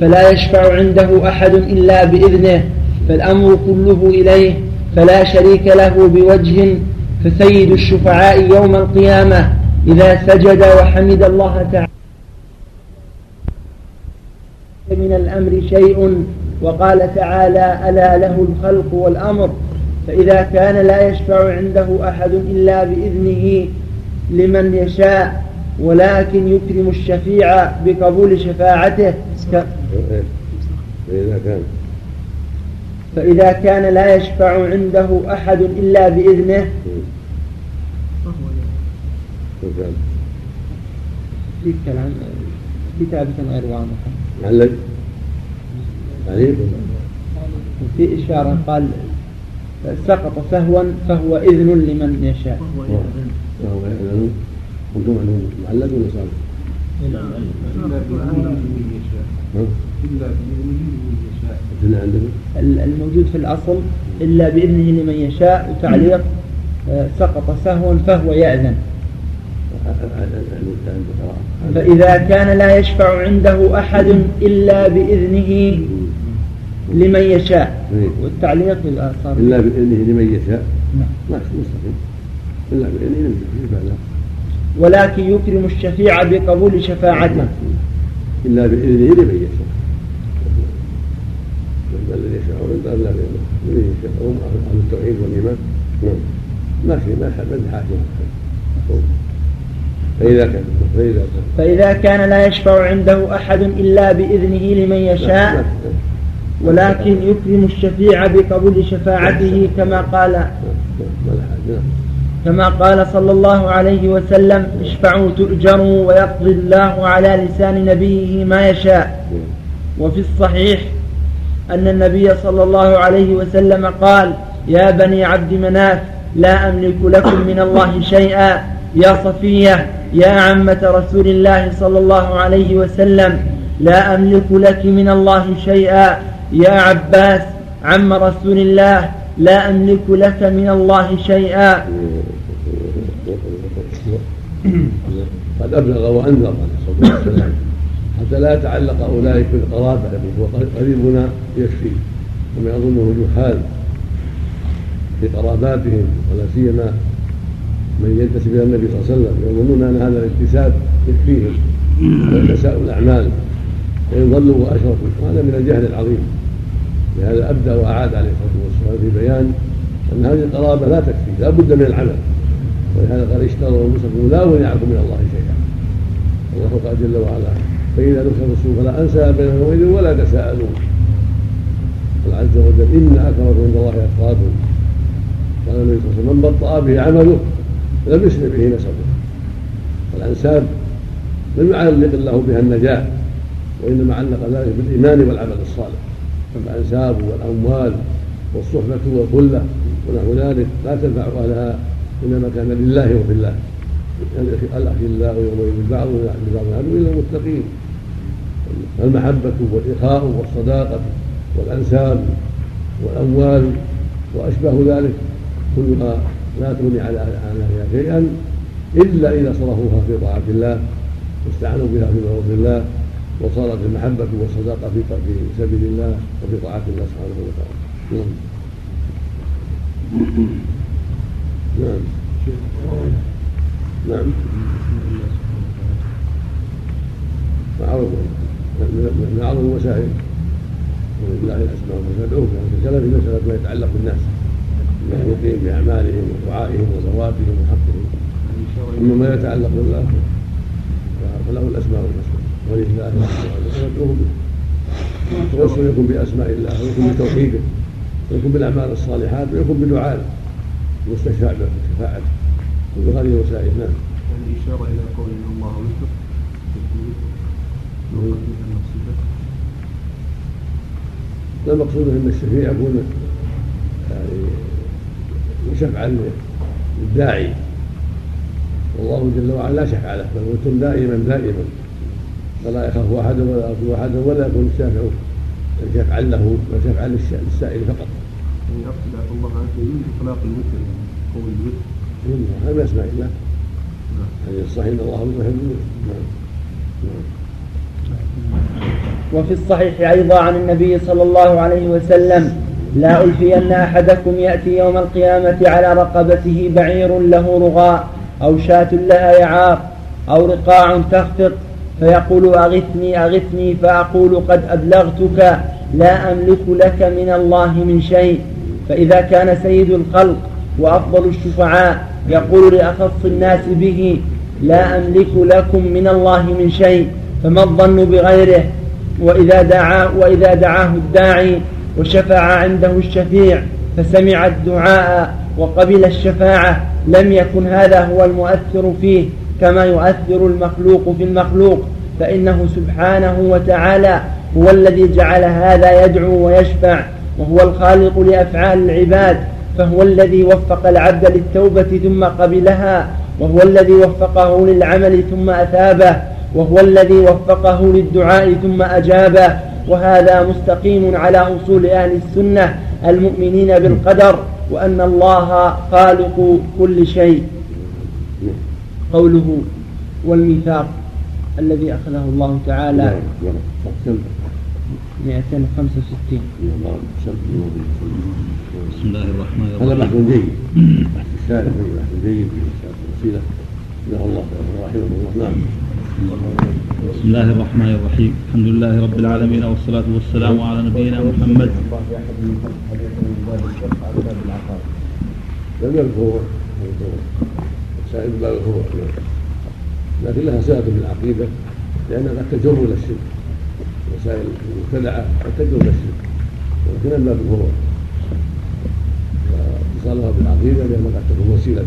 فلا يشفع عنده أحد إلا بإذنه فالأمر كله إليه فلا شريك له بوجه فسيد الشفعاء يوم القيامة إذا سجد وحمد الله تعالى. من الأمر شيء وقال تعالى ألا له الخلق والأمر. فإذا كان لا يشفع عنده أحد إلا بإذنه لمن يشاء ولكن يكرم الشفيع بقبول شفاعته. فإذا كان فإذا كان لا يشفع عنده أحد إلا بإذنه في كلام كتابة غير واضحة معلق عليك في إشارة قال سقط سهوا فهو إذن لمن يشاء. فهو إذن. قلتم أنه معلق ولا صالح؟ إلا بإذنه يشاء. إلا بإذنه الموجود في الأصل إلا بإذنه لمن يشاء وتعليق آه، سقط سهوا فهو يأذن. فإذا كان لا يشفع عنده أحد إلا بإذنه لمن يشاء. والتعليق بالآثار إلا بإذنه لمن يشاء. نعم. مستقيم إلا بإذنه لمن يشاء. ولكن يكرم الشفيع بقبول شفاعته. إلا بإذنه لمن يشاء. الذي يشاء من باب لا بإذنه يشاء هم أهل التوحيد والإيمان نعم ما في ما حد حاجة فإذا كان فإذا كان فإذا كان لا يشفع عنده أحد إلا بإذنه لمن يشاء ولكن يكرم الشفيع بقبول شفاعته كما قال كما قال صلى الله عليه وسلم اشفعوا تؤجروا ويقضي الله على لسان نبيه ما يشاء. وفي الصحيح أن النبي صلى الله عليه وسلم قال يا بني عبد مناف لا أملك لكم من الله شيئا يا صفية يا عمة رسول الله صلى الله عليه وسلم لا أملك لك من الله شيئا يا عباس عم رسول الله لا أملك لك من الله شيئا. قد أبلغ وأنذر عليه الصلاة والسلام حتى لا يتعلق أولئك بالقرابة وقريبنا يكفي وما يظنه جحال في قراباتهم ولا سيما من ينتسب إلى النبي صلى الله عليه وسلم يظنون أن هذا الانتساب يكفيهم ويتساءل الأعمال وإن ضلوا وأشركوا وهذا من الجهل العظيم. لهذا أبدأ وأعاد عليه الصلاة والسلام في بيان أن هذه القرابة لا تكفي لا بد من العمل. ولهذا قال اشتروا أنفسكم لا وليعكم من الله شيئا. الله قال جل وعلا فاذا نفخ الصور فلا انسى بينهم يومئذ ولا تساءلون قال عز وجل ان اكرمكم عند الله اتقاكم قال النبي صلى الله عليه وسلم من بطأ به عمله لم يسرع به نسبه والأنساب لم يعلق الله بها النجاة وإنما علق ذلك بالإيمان والعمل الصالح فالأنساب والأموال والصحبة والخلة ونحو ذلك لا تنفع أهلها إنما كان لله وفي الله الأخلاء يومئذ بعض لبعض عدو إلا المتقين المحبة والإخاء والصداقة والأنساب والأموال وأشباه ذلك كلها لا تغني على أهلها شيئا إلا إذا صرفوها في طاعة الله واستعانوا بها في مرض الله وصارت المحبة والصداقة في في سبيل الله وفي طاعة الله سبحانه وتعالى. نعم. نعم. نعم. معروف من أعظم المسائل ولله الأسماء والحسنى. ندعوه في مسألة ما يتعلق بالناس. المخلوقين بأعمالهم ودعائهم وذواتهم وحقهم. أما ما يتعلق بالله فله الأسماء والحسنى. ولله الأسماء ندعوه به. التوسل يكون بأسماء الله ويكون بتوحيده ويكون بالأعمال الصالحات ويكون بدعائه المستشفع بشفاعته وبهذه الوسائل نعم. يعني إشارة إلى قول الله وفق المقصود أن الشفيع يكون يعني يشفع للداعي والله جل وعلا لا شفع له بل وأنتم دائما دائما فلا يخاف أحد ولا يرجو احدا ولا يكون الشافع شفعا له بل شفعا للسائل فقط. يعني اقصد الله عز وجل اطلاق الوتر قول الوتر. هذا من اسماء الله. نعم. يعني الصحيح أن الله يحب الوتر. نعم. نعم. وفي الصحيح أيضا عن النبي صلى الله عليه وسلم لا ألفين أحدكم يأتي يوم القيامة على رقبته بعير له رغاء أو شاة لها يعاق أو رقاع تخفق فيقول أغثني أغثني فأقول قد أبلغتك لا أملك لك من الله من شيء. فإذا كان سيد الخلق وأفضل الشفعاء يقول لأخص الناس به لا أملك لكم من الله من شيء فما الظن بغيره؟ وإذا دعا وإذا دعاه الداعي وشفع عنده الشفيع فسمع الدعاء وقبل الشفاعة لم يكن هذا هو المؤثر فيه كما يؤثر المخلوق في المخلوق فإنه سبحانه وتعالى هو الذي جعل هذا يدعو ويشفع وهو الخالق لأفعال العباد فهو الذي وفق العبد للتوبة ثم قبلها وهو الذي وفقه للعمل ثم أثابه وهو الذي وفقه للدعاء ثم أجابه وهذا مستقيم على أصول أهل السنة المؤمنين بالقدر وأن الله خالق كل شيء. قوله والميثاق الذي أخذه الله تعالى 265 بسم الله الرحمن الرحيم. هذا بحث جيد. بحث الشارع بحث جيد. في الوسيله جزاه الله رحمه الله. نعم. بسم الله الرحمن الرحيم. الحمد لله رب العالمين والصلاة والسلام على نبينا محمد. لم يذكر سائل باب الفروع لكن لها صلة بالعقيدة لأنها قد تجر إلى الشرك مسائل المبتدعة قد تجر إلى الشرك ولكن باب الفروع واتصالها بالعقيدة لأنها قد تكون وسيلة.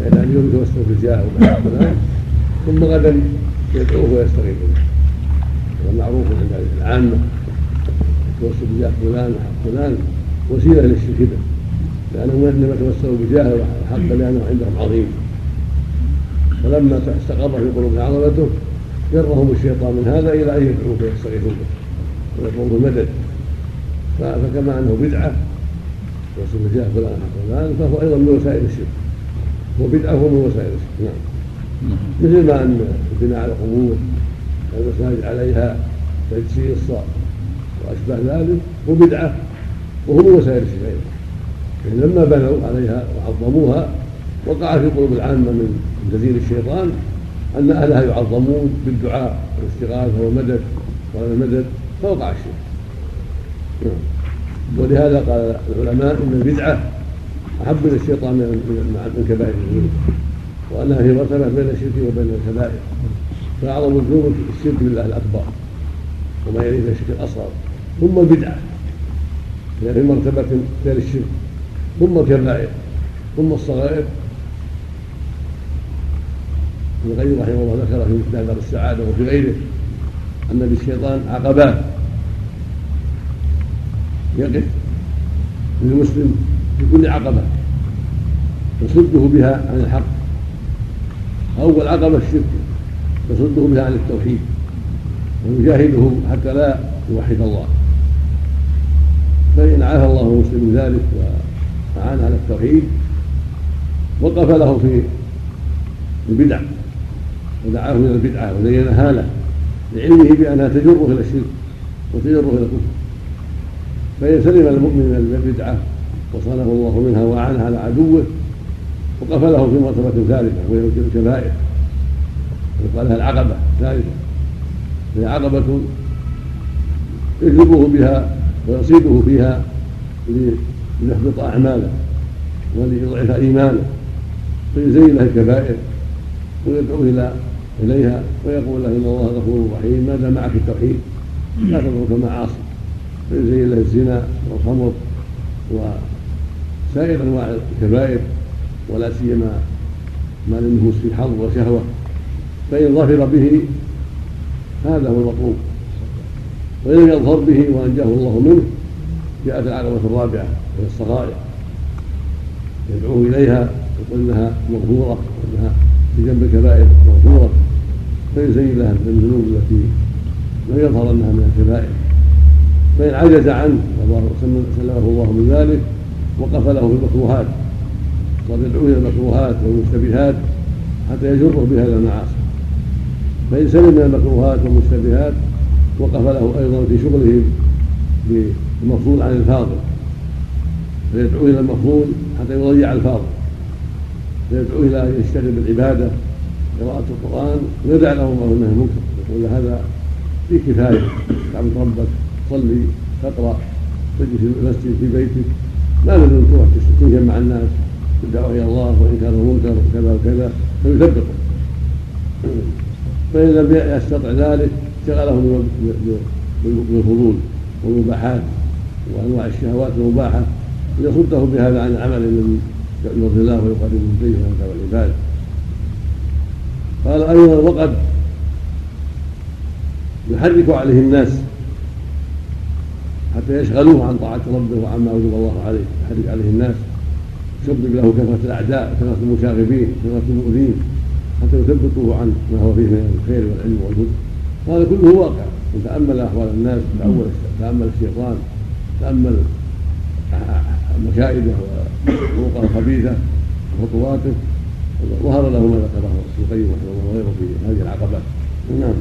بين أن يتوسل بالجاه وبين ثم غدا يدعوه ويستغيث به هذا معروف عند العامة. التوسل بجاه فلان وحق فلان. وسيلة للشرك لأنهم إنما توسلوا بجاهه وحق لأنه عندهم عظيم. فلما استقر في قلوبهم عظمته جرهم الشيطان من هذا إلى أن يدعوه ويستغيثوا به ويطلبوا المدد فكما أنه بدعة توسل بجاه فلان فلان فهو أيضا من وسائل الشرك. هو بدعة وهو من وسائل الشرك. نعم. مثل ما أن البناء على القبور والمساجد عليها تجسيس واشباه ذلك هو بدعه وهو من وسائل الشرك يعني لما بنوا عليها وعظموها وقع في قلوب العامة من تزيين الشيطان أن أهلها يعظمون بالدعاء والاستغاثة والمدد وهذا المدد؟ فوقع الشرك نعم. ولهذا قال العلماء إن البدعة أحب إلى الشيطان من كبائر الذنوب وأنها في مرتبة بين الشرك وبين الكبائر. فأعظم الذنوب الشرك بالله الأكبر وما يليه الشرك الأصغر. ثم البدعه هي في مرتبة بين الشرك. ثم الكبائر. ثم الصغائر. ابن القيم رحمه الله ذكر في مفتاح دار السعادة وفي غيره أن للشيطان عقبات. يقف للمسلم في كل عقبة. يصده بها عن الحق. أول عقبة الشرك يصده بها عن التوحيد ويجاهده حتى لا يوحد الله. فإن عافى الله المسلم ذلك وأعان على التوحيد وقف له في البدع ودعاه من البدعة وزينها له لعلمه بأنها تجره إلى الشرك وتجره إلى الكفر. فإن سلم المؤمن من البدعة وصانه الله منها وأعانها على عدوه وقف له في مرتبة ثالثة وهي الكبائر. يقال لها العقبة الثالثة فهي عقبة يجلبه بها ويصيده فيها ليحبط أعماله وليضعف إيمانه. فيزين له الكبائر ويدعو إلى إليها ويقول له إن الله غفور رحيم. ما دام معك التوحيد؟ لا تترك معاصي. فيزين له الزنا والخمر وسائر أنواع الكبائر. ولا سيما ما للنفوس في حظ وشهوة فإن ظفر به هذا هو المطلوب. وإن لم يظفر به وأنجاه الله منه جاءت العقبة الرابعة وهي الصغائر. يدعوه إليها يقول إنها مغفورة وإنها في جنب الكبائر مغفورة. فيزين لها من الذنوب التي لم يظهر أنها من الكبائر. فإن عجز عنه سلمه الله من ذلك وقف له في المكروهات إلى المكروهات والمشتبهات حتى يجره بهذا المعاصي. فإن سلم من المكروهات والمشتبهات وقف له أيضا في شغله بالمفضول عن الفاضل. فيدعو إلى المفضول حتى يضيع الفاضل. فيدعو إلى أن يشتغل بالعبادة قراءة القرآن ويدع له الله منه المنكر يقول هذا في كفاية. تعبد ربك تصلي تقرأ تجلس في المسجد في بيتك. ما لازم تروح تجمع الناس. بالدعوة إلى الله وإنكار المنكر وكذا وكذا فيثبطه فإن لم يستطع ذلك شغله بالفضول والمباحات وأنواع الشهوات المباحة ليصده بهذا عن العمل الذي يرضي الله ويقرب من اليه والعباد قال أيضا وقد يحرك عليه الناس حتى يشغلوه عن طاعة ربه وعما وجب الله عليه يحرك عليه الناس يسبب له كثرة الأعداء كثرة المشاغبين كثرة المؤذين حتى يثبطوه عن ما هو فيه من الخير والعلم والهدى. وهذا كله واقع. من تأمل أحوال الناس تأمل تأمل الشيطان تأمل مكائده وطرقه الخبيثة وخطواته ظهر له ما ذكره ابن القيم رحمه الله وغيره في هذه العقبات. نعم.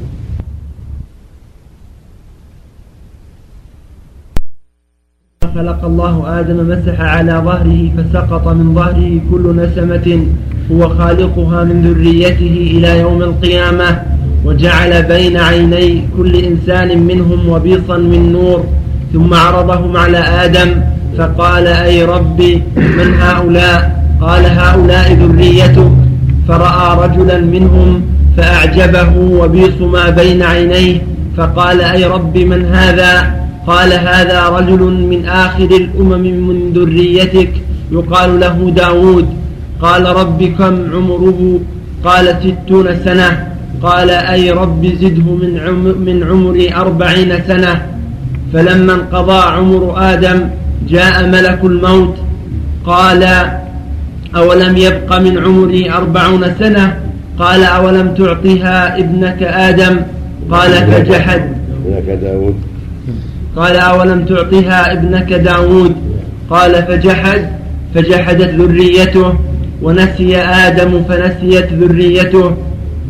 خلق الله آدم مسح على ظهره فسقط من ظهره كل نسمة هو خالقها من ذريته إلى يوم القيامة وجعل بين عيني كل إنسان منهم وبيصا من نور ثم عرضهم على آدم فقال أي ربي من هؤلاء؟ قال هؤلاء ذريتك. فرأى رجلا منهم فأعجبه وبيص ما بين عينيه فقال أي رب من هذا؟ قال هذا رجل من آخر الأمم من ذريتك. يقال له داود. قال رب كم عمره؟ قال ستون سنة. قال أي رب زده من, عمر من عمري أربعين سنة. فلما انقضى عمر آدم جاء ملك الموت. قال أولم يبق من عمري أربعون سنة؟ قال أولم تعطيها ابنك آدم؟ قال فجحد. ابنك داود. قال أولم تعطيها ابنك داود؟ قال فجحد فجحدت ذريته ونسي آدم فنسيت ذريته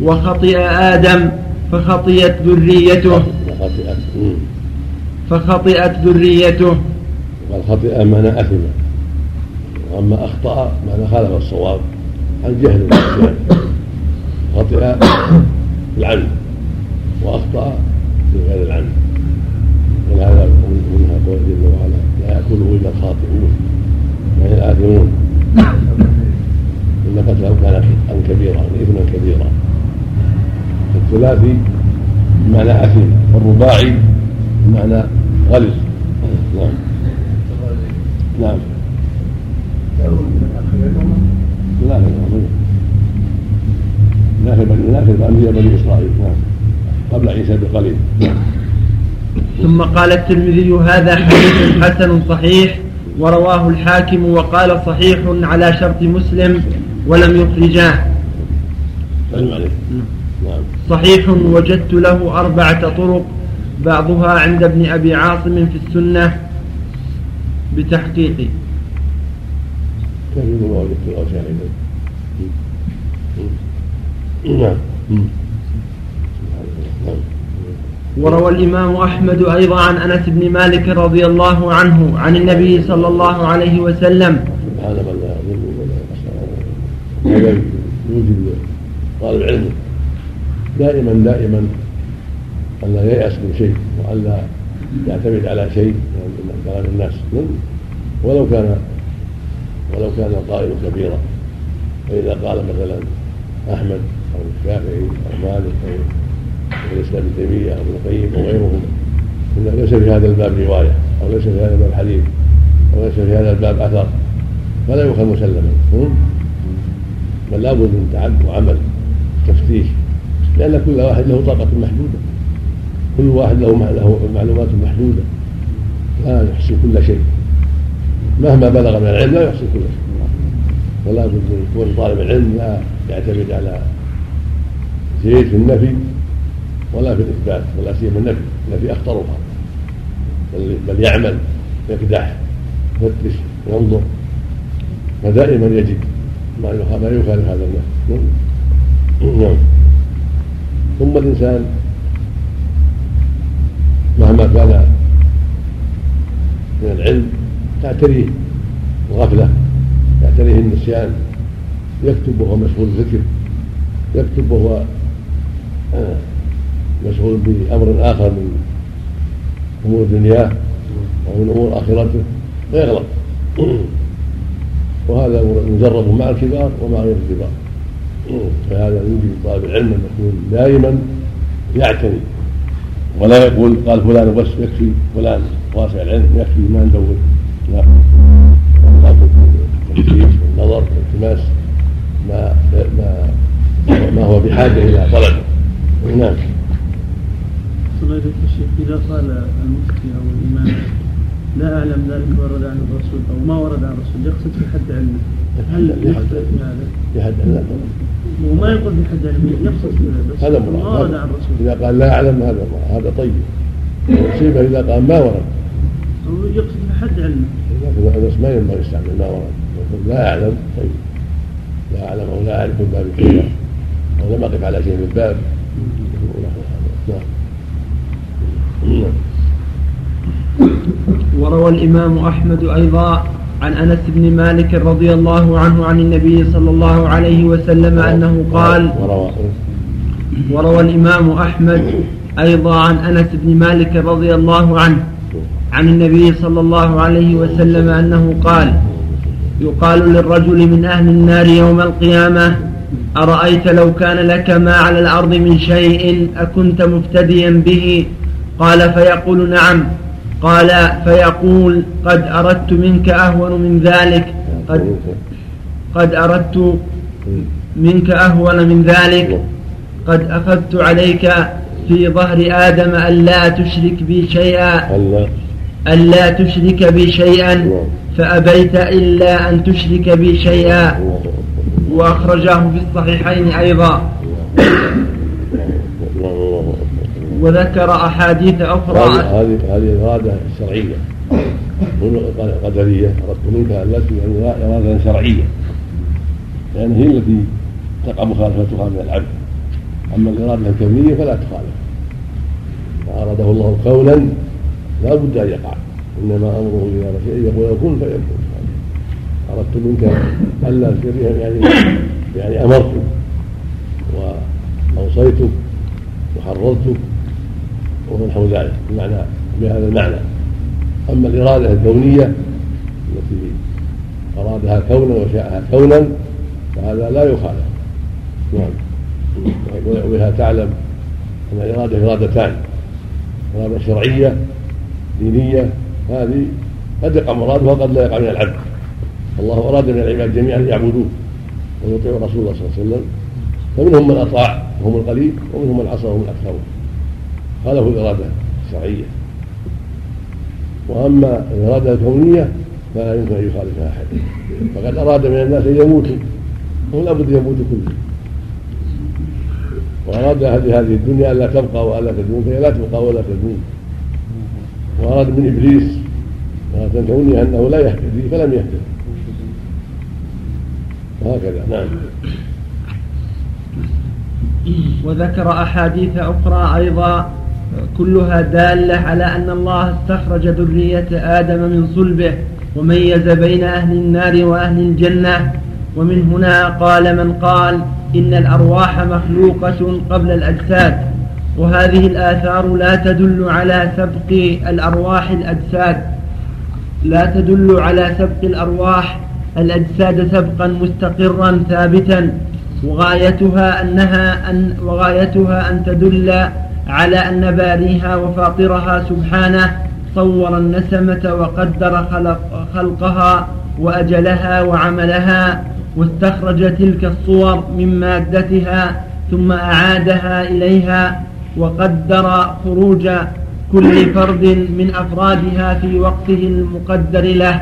وخطئ آدم فخطئت ذريته فخطئت ذريته. والخطئ معنى أثم. وأما أخطأ معنى خالف الصواب. عن جهل خطئ العمد وأخطأ في غير العمد ولهذا منها قول جل وعلا لا يأكله إلا الخاطئون وهي الآثمون؟ إن قتله كان أن كبيرا إثما كبيرا الثلاثي بمعنى أثم والرباعي بمعنى غلظ نعم. نعم. لا لا آخر أنبياء بني إسرائيل. نعم. قبل عيسى بقليل. ثم قال الترمذي هذا حديث حسن صحيح ورواه الحاكم وقال صحيح على شرط مسلم ولم يخرجاه. نعم. صحيح وجدت له أربعة طرق بعضها عند ابن أبي عاصم في السنة بتحقيق كثير ما وجدت له شاهدا نعم. وروى الإمام أحمد أيضا عن أنس بن مالك رضي الله عنه عن النبي صلى الله عليه وسلم. سبحان من لا يضل ولا هذا يوجب طالب العلم دائما دائما أن لا ييأس من شيء وأن لا يعتمد على شيء من كلام الناس. ولو كان ولو كان القائل كبيرا. فإذا قال مثلا أحمد أو الشافعي أو مالك أو الإسلام ابن تيمية أو ابن القيم وغيرهم. إن ليس في هذا الباب رواية أو ليس في هذا الباب حديث أو ليس في هذا الباب أثر. فلا يؤخذ مسلما بل لابد من تعب وعمل تفتيش. لأن كل واحد له طاقة محدودة. كل واحد له له معلومات محدودة. لا يحصي كل شيء. مهما بلغ من العلم لا يحصي كل شيء. ولا بد يكون طالب العلم لا يعتمد على زيد في النفي ولا في الإثبات ولا سيما النفي النفي أخطرها. بل, بل يعمل يقدح يفتش ينظر. فدائما يجد ما ما يخالف هذا النفي نعم. ثم الإنسان مهما كان من العلم تعتريه الغفلة يعتريه النسيان يكتب وهو مشغول بالذكر يكتب وهو آه، مشغول بأمر آخر من أمور دنياه ومن أمور آخرته. فيغلط وهذا مجرب مع الكبار ومع غير الكبار. فهذا يوجب طالب العلم أن يكون دائما يعتني. ولا يقول قال فلان بس يكفي فلان واسع العلم يكفي ما ندور لا. التفتيش والنظر والتماس ما ما ما هو بحاجة إلى طلبه نعم. صليت الشيخ إذا قال المفتي أو الإمام لا أعلم ذلك ورد عن الرسول أو ما ورد عن الرسول يقصد في حد علمه. هل يقصد في هذا؟ في حد علمه. وما يقول في حد علمه يقصد في بس هذا ما ورد عن الرسول. إذا قال لا أعلم هذا هذا طيب. مصيبه إذا قال ما ورد. يقصد في حد علمه. لكن ما ينبغي يستعمل ما ورد. يقول لا أعلم. طيب. لا أعلم أو لا أعرف الباب كذا أو لم اقف على شيء الباب. نعم نعم. وروى الإمام أحمد أيضا عن أنس بن مالك رضي الله عنه عن النبي صلى الله عليه وسلم أنه قال وروى الإمام أحمد أيضا عن أنس بن مالك رضي الله عنه عن النبي صلى الله عليه وسلم أنه قال يقال للرجل من أهل النار يوم القيامة أرأيت لو كان لك ما على الأرض من شيء أكنت مفتديا به قال فيقول نعم. قال فيقول قد أردت منك أهون من ذلك. قد, قد أردت منك أهون من ذلك. قد أخذت عليك في ظهر آدم ألا تشرك بي شيئا. ألا تشرك بي شيئا. فأبيت إلا أن تشرك بي شيئا. وأخرجاه في الصحيحين أيضا. وذكر أحاديث أخرى. هذه هذه إرادة شرعية. قدرية. أردت منك التي يعني إرادة شرعية. لأن هي التي تقع مخالفتها من العبد أما الإرادة الكونية فلا تخالف. ما أراده الله قولا لا بد أن يقع. إنما أمره إذا شيء يقول كن فيكون. أردت منك ألا يعني يعني أمرتك وأوصيتك وحررتك ونحو ذلك بمعنى بهذا المعنى. أما الإرادة الكونية التي أرادها كونا وشاءها كونا فهذا لا يخالف. نعم. وبها تعلم أن الإرادة إرادتان. إرادة شرعية دينية هذه قد يقع مرادها وقد لا يقع من العبد. الله أراد من العباد جميعا أن يعبدوه ويطيعوا رسول الله صلى الله عليه وسلم. فمنهم من أطاع وهم القليل ومنهم من عصى وهم الاكثرون هذا هو الإرادة الشرعية وأما الإرادة الكونية فلا يمكن أن يخالفها أحد. فقد أراد من الناس أن يموتوا هم لابد يموتوا كلهم وأراد أهل هذه الدنيا ألا تبقى وألا تدوم فهي لا تبقى ولا تدوم. وأراد من إبليس كوني أنه لا يهتدي فلم يهتدي. وهكذا. نعم. وذكر أحاديث أخرى أيضا كلها دالة على أن الله استخرج ذرية آدم من صلبه وميز بين أهل النار وأهل الجنة. ومن هنا قال من قال إن الأرواح مخلوقة قبل الأجساد وهذه الآثار لا تدل على سبق الأرواح الأجساد. لا تدل على سبق الأرواح الأجساد سبقا مستقرا ثابتا. وغايتها أنها أن وغايتها أن تدل على أن باريها وفاطرها سبحانه صور النسمة وقدر خلق خلقها وأجلها وعملها واستخرج تلك الصور من مادتها ثم أعادها إليها وقدر خروج كل فرد من أفرادها في وقته المقدر له.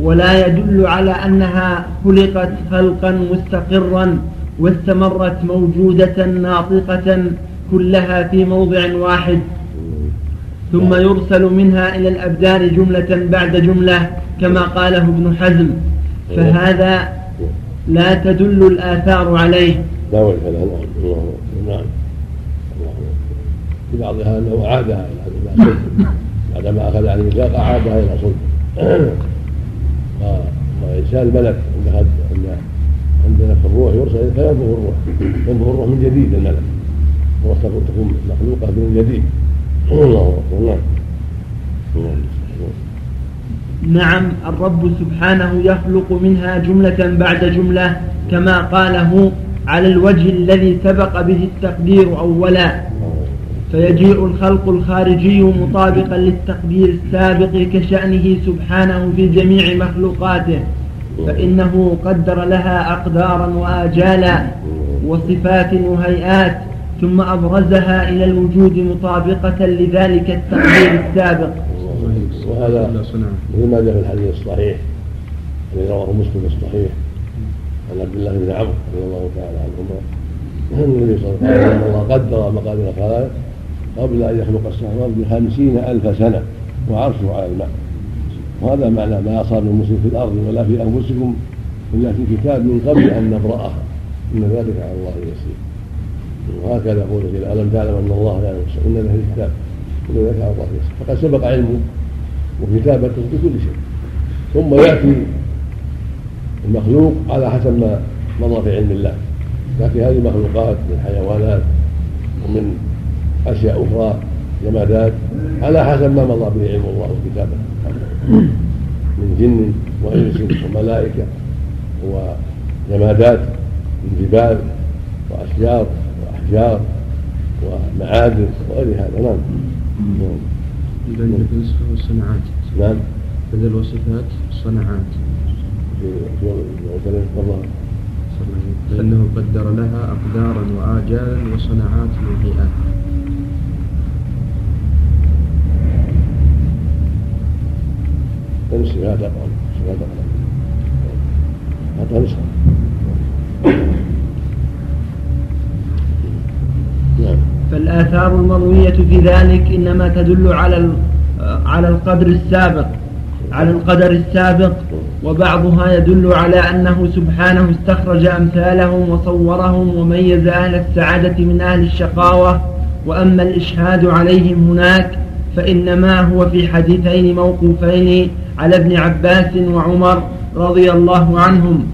ولا يدل على أنها خلقت خلقا مستقرا واستمرت موجودة ناطقة كلها في موضع واحد. ثم يرسل منها إلى الأبدان جملة بعد جملة كما قاله ابن حزم. فهذا لا تدل الآثار عليه. لا وجه له. نعم. في بعضها أنه أعادها إلى صلب بعدما أخذ عن الميثاق أعادها إلى صلب وإنسان الملك عند عند نفخ الروح يرسل فينفخ الروح. ينفخ الروح من جديد الملك. تكون مخلوقة من جديد. الله أكبر نعم. نعم الرب سبحانه يخلق منها جملة بعد جملة كما قاله على الوجه الذي سبق به التقدير أولا. فيجيء الخلق الخارجي مطابقا للتقدير السابق كشأنه سبحانه في جميع مخلوقاته. فإنه قدر لها أقدارا وآجالا وصفات وهيئات ثم أبرزها إلى الوجود مطابقة لذلك التقدير السابق. وهذا مثل ما جاء في الحديث الصحيح الذي رواه مسلم الصحيح عن عبد الله بن عمرو رضي الله تعالى عنهما النبي صلى الله عليه وسلم الله قدر مقادير الخلائق قبل أن يخلق السماوات بخمسين ألف سنة وعرشه على الماء. وهذا معنى ما أصاب من مسلم في الأرض ولا في أنفسكم إلا في كتاب من قبل أن نبرأها. إن ذلك على الله يسير. وهكذا يقول جل ألم تعلم أن الله يعلم إن له الكتاب. إن ذلك على الله يسير فقد سبق علمه وكتابته بكل شيء. ثم يأتي المخلوق على حسب ما مضى في علم الله. تأتي هذه المخلوقات من حيوانات ومن أشياء أخرى جمادات على حسب ما مضى به علم الله وكتابه. من جن وإنس وملائكة وجمادات من جبال وأشجار وأحجار ومعادن وغير هذا نعم. بدل الوصفة والصناعات. نعم. بدل الوصفات الصناعات فإنه قدر لها أقدارا وآجالا وصناعات وهيئات. امسك هذا قول هذا قول هذا نسخة فالآثار المروية في ذلك إنما تدل على على القدر السابق على القدر السابق وبعضها يدل على أنه سبحانه استخرج أمثالهم وصورهم وميز أهل السعادة من أهل الشقاوة وأما الإشهاد عليهم هناك فإنما هو في حديثين موقوفين على ابن عباس وعمر رضي الله عنهم.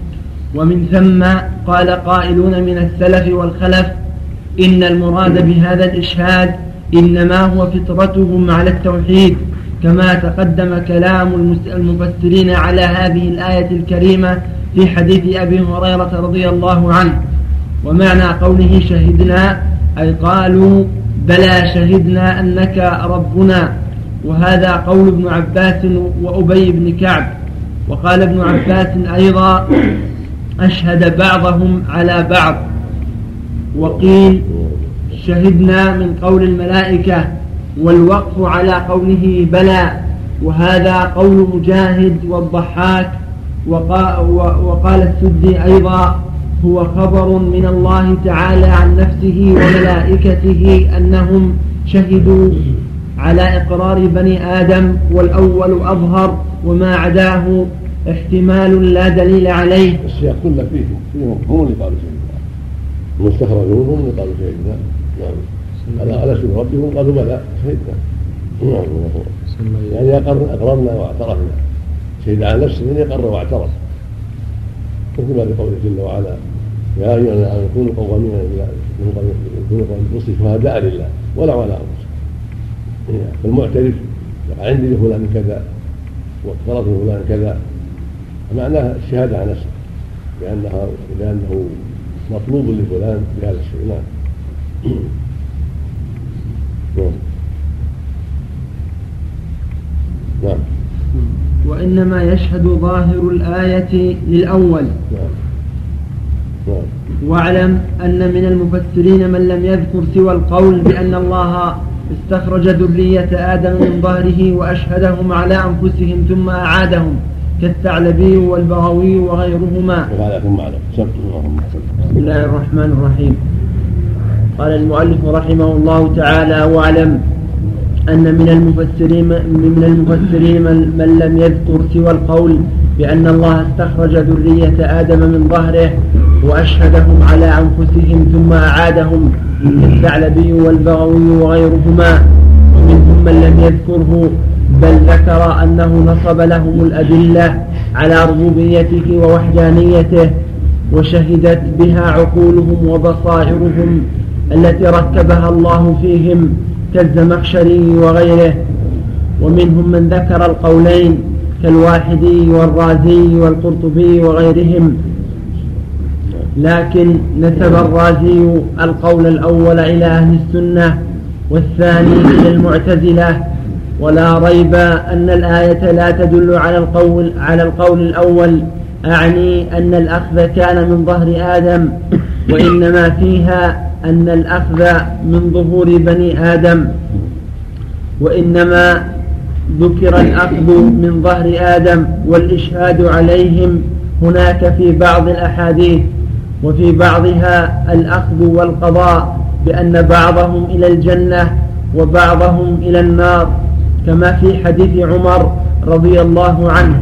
ومن ثم قال قائلون من السلف والخلف إن المراد بهذا الإشهاد إنما هو فطرتهم على التوحيد كما تقدم كلام المفسرين على هذه الآية الكريمة في حديث أبي هريرة رضي الله عنه. ومعنى قوله شهدنا أي قالوا بلى شهدنا أنك ربنا. وهذا قول ابن عباس وأبي بن كعب. وقال ابن عباس أيضا أشهد بعضهم على بعض. وقيل شهدنا من قول الملائكة والوقف على قوله بلى وهذا قول مجاهد والضحاك وقال السدي أيضا هو خبر من الله تعالى عن نفسه وملائكته أنهم شهدوا على إقرار بني آدم والأول أظهر وما عداه احتمال لا دليل عليه. السياق كله فيه هم اللي قالوا شيء المستخرجون هم اللي قالوا شيء نعم على ألست بربكم قالوا بلى شهدنا. نعم. يعني أقررنا واعترفنا. شهد على نفسه من يقر واعترف. مثل ما بقوله جل وعلا يا أيها الذين آمنوا كونوا قوامين لله كونوا قوامين شهداء لله ولا على أنفسكم. فالمعترف عندي لفلان كذا واقترض لفلان كذا. معناها الشهادة على نفسه لانها لأنه مطلوب لفلان بهذا الشيء. نعم. نعم. وإنما يشهد ظاهر الآية للأول. نعم. نعم. واعلم أن من المفسرين من لم يذكر سوى القول بأن الله استخرج ذرية آدم من ظهره وأشهدهم على أنفسهم ثم أعادهم كالثعلبي والبغوي وغيرهما. بسم الله الرحمن الرحيم. قال المؤلف رحمه الله تعالى واعلم أن من المفسرين من المفسرين من لم يذكر سوى القول بأن الله استخرج ذرية آدم من ظهره وأشهدهم على أنفسهم ثم أعادهم الثعلبي والبغوي وغيرهما ومنهم من لم يذكره بل ذكر أنه نصب لهم الأدلة على ربوبيته ووحدانيته وشهدت بها عقولهم وبصائرهم التي ركبها الله فيهم كالزمخشري وغيره. ومنهم من ذكر القولين كالواحدي والرازي والقرطبي وغيرهم. لكن نسب الرازي القول الأول إلى أهل السنة والثاني إلى المعتزلة. ولا ريب أن الآية لا تدل على القول على القول الأول أعني أن الأخذ كان من ظهر آدم وإنما فيها أن الأخذ من ظهور بني آدم. وإنما ذكر الأخذ من ظهر آدم والإشهاد عليهم هناك في بعض الأحاديث وفي بعضها الأخذ والقضاء بأن بعضهم إلى الجنة وبعضهم إلى النار كما في حديث عمر رضي الله عنه.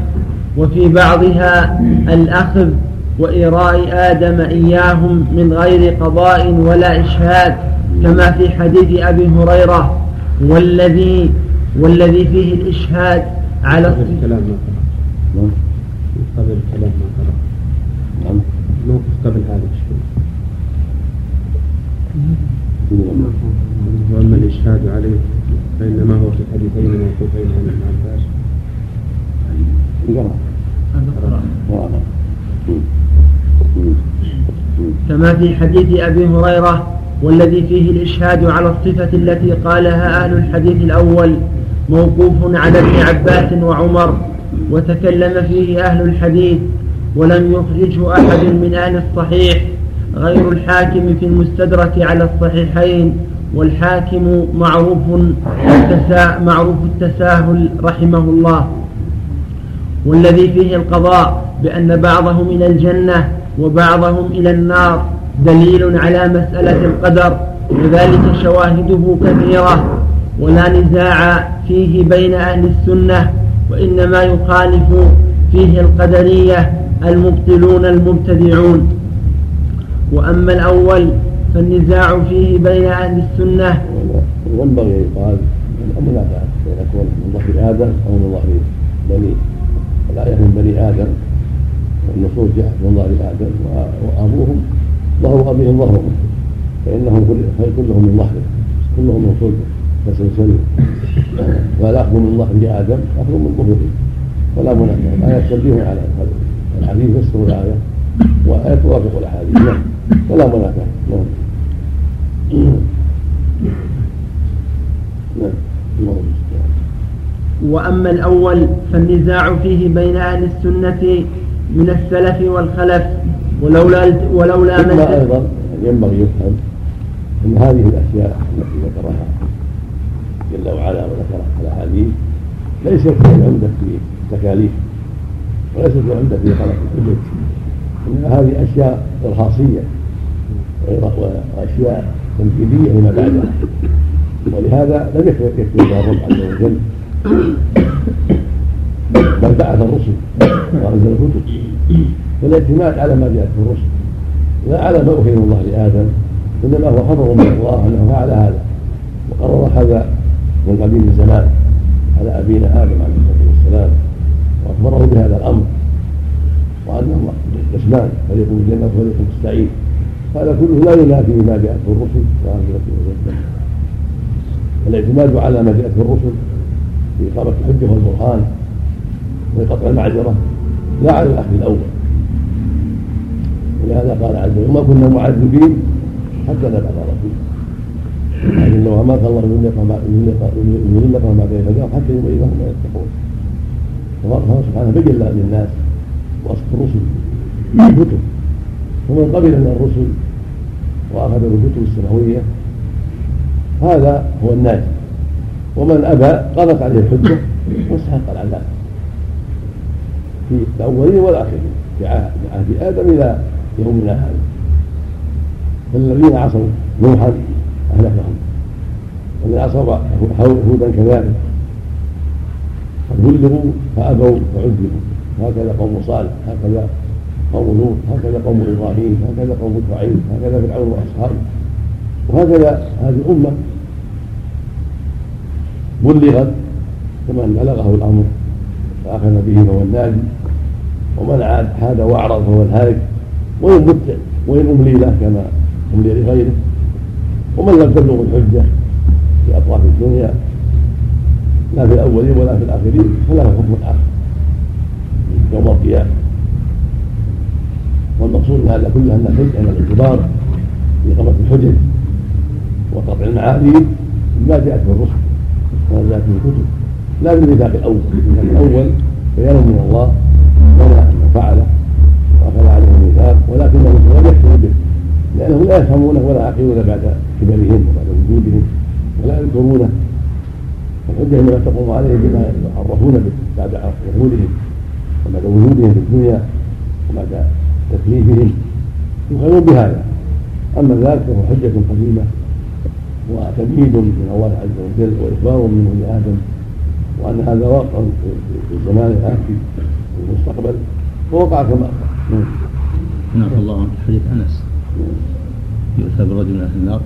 وفي بعضها الأخذ وإيراء آدم إياهم من غير قضاء ولا إشهاد كما في حديث أبي هريرة والذي والذي فيه الإشهاد على الكلام ما قبل الكلام ما قرأ نعم. موقف قبل هذا الشيء. وأما الإشهاد عليه فإنما هو في الحديثين موقوفين عن ابن عباس. كما في حديث أبي هريرة والذي فيه الإشهاد على الصفة التي قالها أهل الحديث الأول موقوف على ابن عباس وعمر وتكلم فيه أهل الحديث ولم يخرجه أحد من أهل الصحيح غير الحاكم في المستدرك على الصحيحين والحاكم معروف معروف التساهل رحمه الله. والذي فيه القضاء بأن بعضهم إلى الجنة وبعضهم إلى النار دليل على مسألة القدر وذلك شواهده كثيرة ولا نزاع فيه بين أهل السنة وإنما يخالف فيه القدرية المبطلون المبتدعون. وأما الأول فالنزاع فيه بين أهل السنة. ينبغي أن يقال المنافعة بين يكون من ظهر آدم أو من ظهر بني الآية من بني آدم والنصوص جاءت من ظهر آدم وأبوهم ظهر أبيهم ظهرهم فإنهم كلهم من ظهره كلهم من صلبه فسلسله فالأخذ من ظهر آدم أخذ من ظهوره فلا منافع الآية تنبيه على الحديث يفسر الآية وآية توافق الأحاديث. نعم. فلا منافع نعم. نعم. وأما الأول فالنزاع فيه بين أهل السنة من السلف والخلف ولولا ولولا ثم أيضا ينبغي يفهم أن هذه الأشياء التي ذكرها جل وعلا وذكرها في الأحاديث ليست العمدة في التكاليف وليست العمدة في خلق البيت إنما هذه أشياء إرهاصية وأشياء تنفيذية لما بعدها ولهذا لم يكفي الله الرب عز وجل. بل بعث الرسل. وأنزل الكتب. فالاعتماد على ما جاءت به الرسل لا على ما أوحي الله لآدم إنما هو خبر من الله أنه فعل هذا. وقرر هذا من قديم الزمان. على أبينا آدم عليه الصلاة والسلام. وأخبره بهذا الأمر. وانه قسمان فريق في الجنه وفريق في السعيد هذا كله لا ينافي ما جاءت به الرسل الاعتماد على ما جاءت به الرسل في اقامه الحجه والبرهان وقطع المعذرة لا على الأخذ الأول. ولهذا قال عز وجل ما كنا معذبين حتى نبعث رسولا لكن لو امات الله يذلقهم بعد يهداهم حتى يبين ما يتقون. فالله سبحانه بين للناس وصف الرسل بالكتب. ومن قبل من الرسل واخذ بالكتب السماوية هذا هو الناجي ومن أبى قضت عليه الحجة واستحق العذاب. في الأولين والآخرين في عهد آدم إلى يومنا هذا. فالذين عصوا نوحا أهلكهم. والذين عصوا هودا كذلك. بلغوا فأبوا فعذبوا هكذا قوم صالح هكذا قوم لوط هكذا قوم إبراهيم هكذا قوم شعيب هكذا فرعون وأصحابه. وهكذا هذه الأمة بلغت كمن بلغه الأمر فأخذ به فهو الناجي ومن عاد حاد وأعرض فهو الهالك. وإن متع وإن أملي له كما أملي لغيره. ومن لم تبلغ الحجة في أطراف الدنيا لا في الأولين ولا في الآخرين فله حكم آخر يوم القيامة. والمقصود من هذا كله أن الحج ان الاعتبار في إقامة الحجج وقطع المعاذير ما جاءت في جاءت في الكتب لا بالميثاق الأول. الميثاق الأول بيان من الله لنا انه فعله وأخذ عليه الميثاق ولكن الرسل لم يكفروا به. لانهم لا يفهمونه ولا يعقلون بعد كبرهم وبعد وجودهم ولا يذكرونه. الحجه إنما تقوم عليه بما يعرفون به بعد وجودهم وبعد وجودهم في الدنيا وبعد تكليفهم. يخلون بهذا. أما ذلك فهو حجة قديمة. وتمهيد من الله عز وجل وإخبار منه لآدم وأن هذا واقع في الزمان الآتي في المستقبل ووقع كما نعم. نعم الله عنك حديث أنس. يؤتى برجل من أهل النار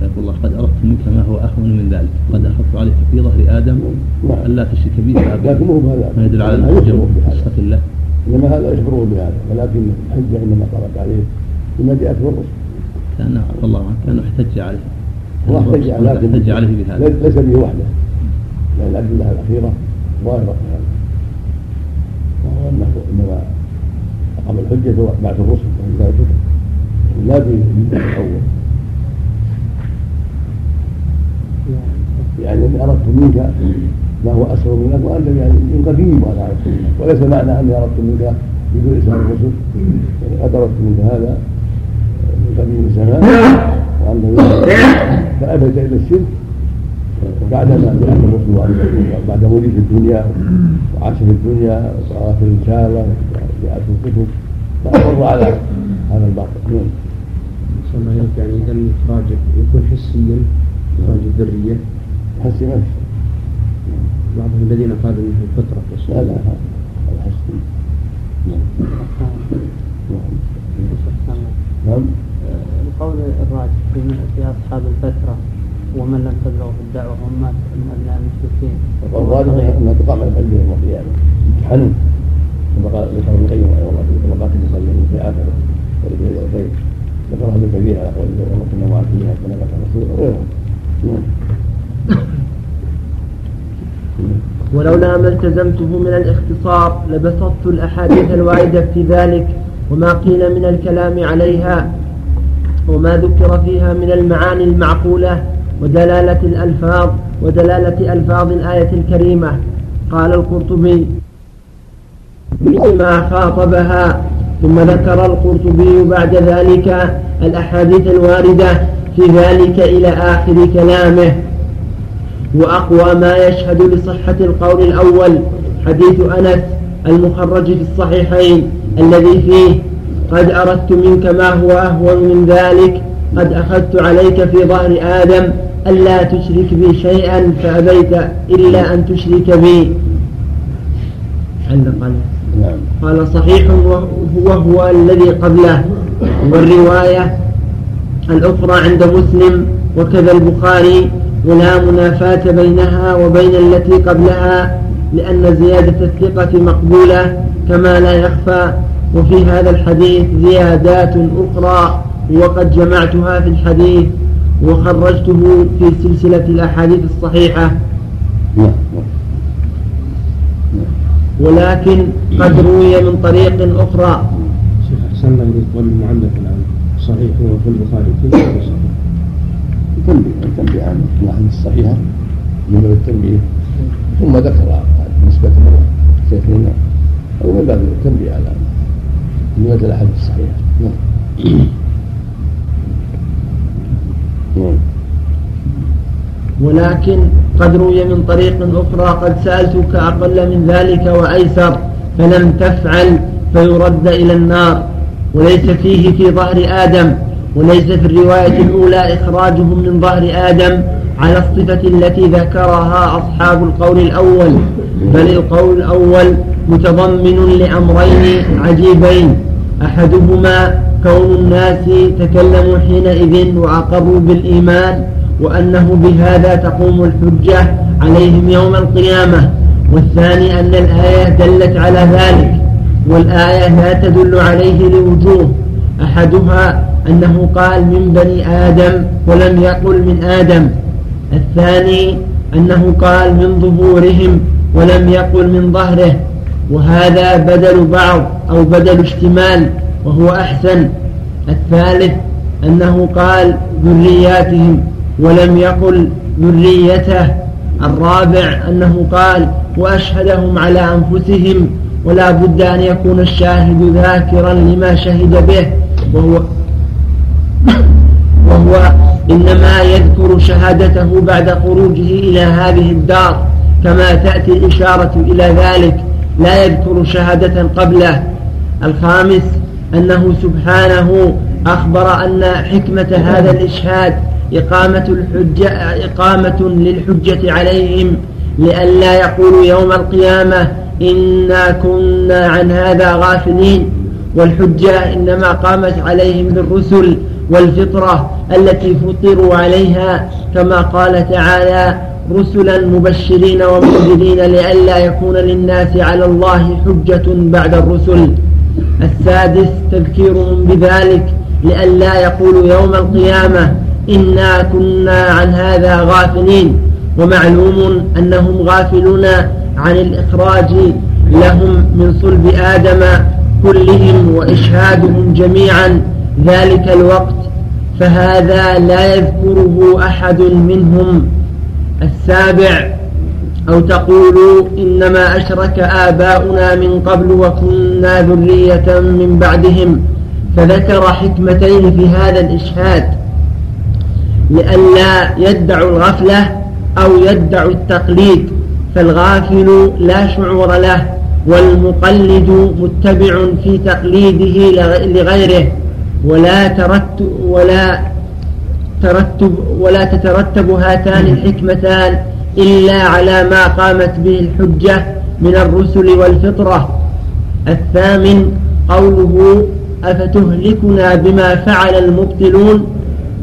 فيقول الله قد أردت منك ما هو اهون من ذلك قد أخذت عليك في ظهر آدم نعم. ألا تشرك بي لكن مو بهذا. ما يدل على الحجة وصفه الله إنما هذا يخبره بهذا ولكن الحجة إنما قامت عليه بما جاءت في الرسل. كانه عفى الله عنه كانه احتج عليه. هو احتج عليه لكن احتج عليه بهذا. ليس به وحده. لأن الادله الأخيرة. ظاهره في هذا وهو أنه إنما أقام الحجة بعد الرسل وانزال الكتب لا بالاول يعني اني أردت منك ما هو اسر منك وأنت يعني من قديم منك وليس معنى أني أردت منك بدون إسلام الرسل. يعني قد اردت منك هذا. قديم الزمان وانت فابيت إلى الشرك وبعدما جاء الرسل بعد مولد في الدنيا وعاش في الدنيا وصار في الرساله وجاءت الكتب فاصر على هذا الباطل نعم. يعني اذا الاخراج يكون حسيا اخراج الذريه حسي نفسه بعضهم الذين قالوا انه الفطره لا لا هذا حسي نعم. نعم. القول الراجح في في أصحاب الفترة ومن لم تبلغه الدعوه هم مات من ابناء المشركين. الراجح انها تقام على قلبه يوم القيامه امتحان كما قال ذكر ابن القيم رحمه الله في طبقات المصلين في اخره ولكن الخير ذكرها ابن كثير على قول وما كنا معذبين حتى نبعث رسولا وغيره نعم. ولولا ما التزمته من الاختصار لبسطت الأحاديث الواردة في ذلك وما قيل من الكلام عليها وما ذكر فيها من المعاني المعقولة ودلالة الألفاظ ودلالة ألفاظ الآية الكريمة. قال القرطبي ما خاطبها ثم ذكر القرطبي بعد ذلك الأحاديث الواردة في ذلك إلى آخر كلامه. وأقوى ما يشهد لصحة القول الأول حديث أنس المخرج في الصحيحين الذي فيه قد أردت منك ما هو أهون من ذلك. قد أخذت عليك في ظهر آدم ألا تشرك بي شيئا فأبيت إلا أن تشرك بي. علق نعم. قال صحيح وهو الذي قبله. والرواية الأخرى عند مسلم وكذا البخاري. ولا منافاة بينها وبين التي قبلها لأن زيادة الثقة مقبولة كما لا يخفى. وفي هذا الحديث زيادات أخرى وقد جمعتها في الحديث وخرجته في سلسلة الأحاديث الصحيحة. ولكن قد روي من طريق أخرى. شيخ أحسن الله إليك والمعلق الآن صحيح هو في البخاري هو صحيح؟ تنبيه تنبيه عن الأحاديث الصحيحة من التنبيه ثم ذكر نسبة شيخنا أو من باب التنبيه على نسبة الأحاديث الصحيحة نعم. نعم. ولكن قد روي من طريق أخرى قد سألتك أقل من ذلك وأيسر فلم تفعل فيرد إلى النار. وليس فيه في ظهر آدم وليس في الرواية الأولى إخراجهم من ظهر آدم على الصفة التي ذكرها أصحاب القول الأول. بل القول الأول متضمن لأمرين عجيبين. أحدهما كون الناس تكلموا حينئذ وأقروا بالإيمان وأنه بهذا تقوم الحجة عليهم يوم القيامة والثاني أن الآية دلت على ذلك والآية لا تدل عليه لوجوه أحدها أنه قال من بني آدم ولم يقل من آدم الثاني أنه قال من ظهورهم ولم يقل من ظهره. وهذا بدل بعض أو بدل اشتمال وهو أحسن. الثالث أنه قال ذرياتهم ولم يقل ذريته. الرابع أنه قال وأشهدهم على أنفسهم ولا بد أن يكون الشاهد ذاكرا لما شهد به. وهو وهو إنما يذكر شهادته بعد خروجه إلى هذه الدار. كما تأتي الإشارة إلى ذلك لا يذكر شهادة قبله. الخامس أنه سبحانه أخبر أن حكمة هذا الإشهاد إقامة الحجة إقامة للحجة عليهم لئلا يقولوا يوم القيامة إنا كنا عن هذا غافلين. والحجة إنما قامت عليهم بالرسل والفطرة التي فطروا عليها كما قال تعالى رسلا مبشرين ومنذرين لئلا يكون للناس على الله حجة بعد الرسل. السادس تذكيرهم بذلك لئلا يقولوا يوم القيامة إنا كنا عن هذا غافلين. ومعلوم أنهم غافلون عن الإخراج لهم من صلب آدم كلهم وإشهادهم جميعا ذلك الوقت. فهذا لا يذكره أحد منهم. السابع أو تقولوا إنما أشرك آباؤنا من قبل وكنا ذرية من بعدهم فذكر حكمتين في هذا الإشهاد لئلا يدعوا الغفلة أو يدعوا التقليد فالغافل لا شعور له والمقلد متبع في تقليده لغيره ولا ترتب ولا ترتب ولا تترتب هاتان الحكمتان إلا على ما قامت به الحجة من الرسل والفطرة. الثامن قوله أفتهلكنا بما فعل المبطلون؟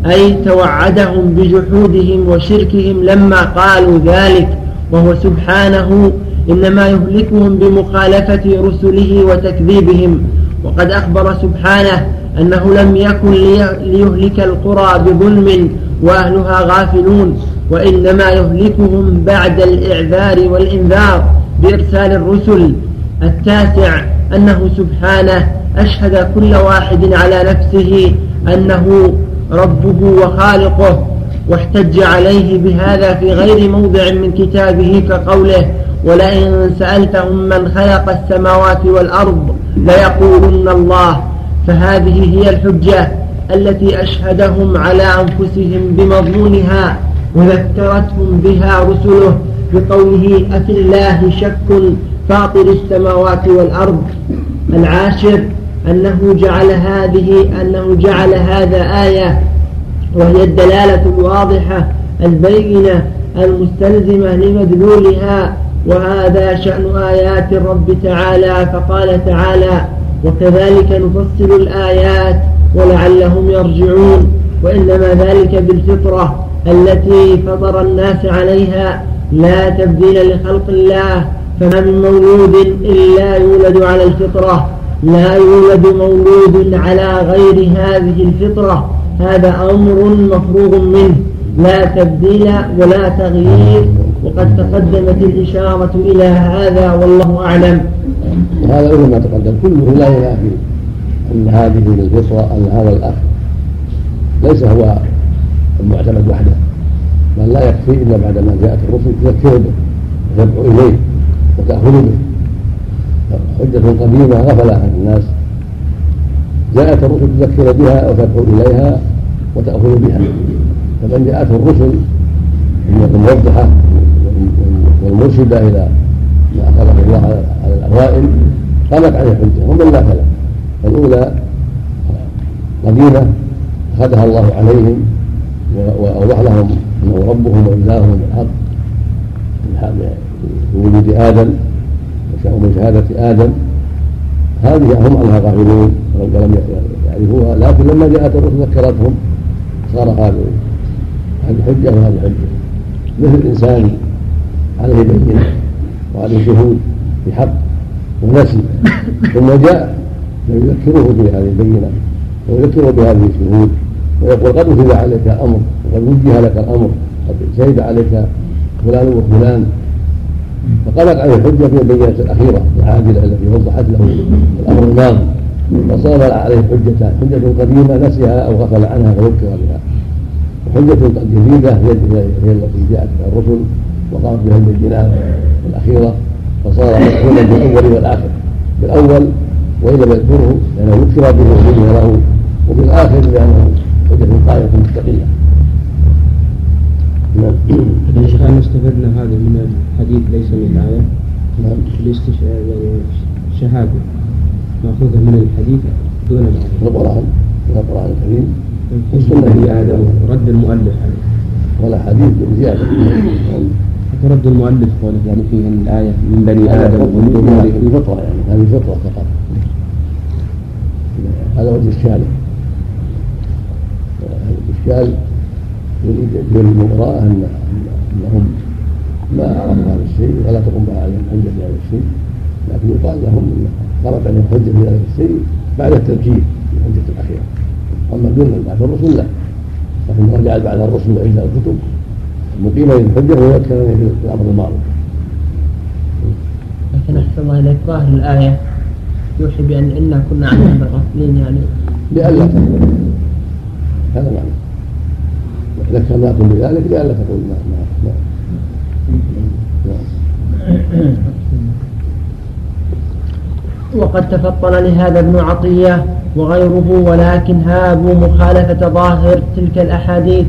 أي توعدهم بجحودهم وشركهم لما قالوا ذلك وهو سبحانه إنما يهلكهم بمخالفة رسله وتكذيبهم. وقد أخبر سبحانه أنه لم يكن ليهلك القرى بظلم وأهلها غافلون وإنما يهلكهم بعد الإعذار والإنذار بإرسال الرسل. التاسع أنه سبحانه أشهد كل واحد على نفسه أنه ربه وخالقه واحتج عليه بهذا في غير موضع من كتابه كقوله ولئن سألتهم من خلق السماوات والأرض ليقولن الله فهذه هي الحجة التي أشهدهم على أنفسهم بمضمونها وذكرتهم بها رسله بقوله أفي الله شك فاطر السماوات والأرض. العاشر أنه جعل هذه أنه جعل هذا آية وهي الدلالة الواضحة البينة المستلزمة لمدلولها. وهذا شأن آيات الرب تعالى. فقال تعالى وكذلك نفصل الآيات ولعلهم يرجعون وإنما ذلك بالفطرة التي فطر الناس عليها لا تبديل لخلق الله فما من مولود إلا يولد على الفطرة لا يولد مولود على غير هذه الفطرة هذا أمر مفروغ منه لا تبديل ولا تغيير وقد تقدمت الإشارة إلى هذا والله أعلم. وهذا مثل ما تقدم. كله لا ينافي أن هذه الفطرة أن هذا الأخ. ليس هو المعتمد وحده بل لا يكفي إلا بعدما جاءت الرسل تذكر به وتدعو إليه وتأخذ به. حجة قديمة غفل عن الناس. جاءت الرسل تذكر بها وتدعو إليها وتأخذ بها. فمن جاءته الرسل الموضحة والمرشدة إلى ما أخذه الله على الأوائل قامت عليه الحجة ومن لا فلا. فالأولى قديمة أخذها الله عليهم وأوضح لهم أنه ربهم وإلههم الحق بوجود آدم ومشاهدة آدم. هذه هم عنها غافلون ولم يعرفوها لكن لما جاءت الرسل ذكرتهم صار هذا هذه حجة وهذه حجة. مثل الإنسان عليه بينة وعليه شهود بحق. ونسي ثم جاء فيذكره بهذه البينة ويذكره بهذه الشهود ويقول قد أخذ عليك أمر وقد وجه لك الأمر قد شهد عليك فلان وفلان. فقامت عليه الحجة في البينة الأخيرة العاجلة التي وضحت له الأمر الماضي فصار عليه حجتان حجة قديمة نسيها أو غفل عنها فذكر بها. وحجة جديدة هي التي جاءت بها الرسل وقامت بها البينات الأخيرة. فصار مدخولا بالأول والآخر بالأول وإن لم يذكره لأنه ذكر به وبين له وبالآخر لأنه حجة قائمة مستقلة نعم. هل استفدنا هذا من الحديث ليس من الآية؟ نعم. يعني الشهادة مأخوذة من الحديث دون الآية. القرآن القرآن الكريم والسنة. هي هذا رد المؤلف عليه. ولا حديث بزيادة. رد المؤلف قوله يعني فيه الآية من بني آدم ومن فطرة يعني هذه فطرة فقط. هذا وجه إشكاله الإشكال يريد وراءه أن أنهم ما عرفوا هذا الشيء ولا تقوم بها عليهم في هذا الشيء. لكن يقال لهم أن خرج عليهم في هذا الشيء بعد التذكير في الحجة الأخيرة. أما دون بعد الرسل لا. لكن رجعت بعد الرسل إلا الكتب مقيمة للحجة ويذكر في الأمر الماضي لكن أحسن الله إليك. ظاهر الآية يوحي بأن إنا كنا عنها غافلين يعني لئلا تقول. هذا معنى. ذكرناكم بذلك لئلا تقول ما ما وقد تفطن لهذا ابن عطية وغيره ولكن هابوا مخالفة ظاهر تلك الأحاديث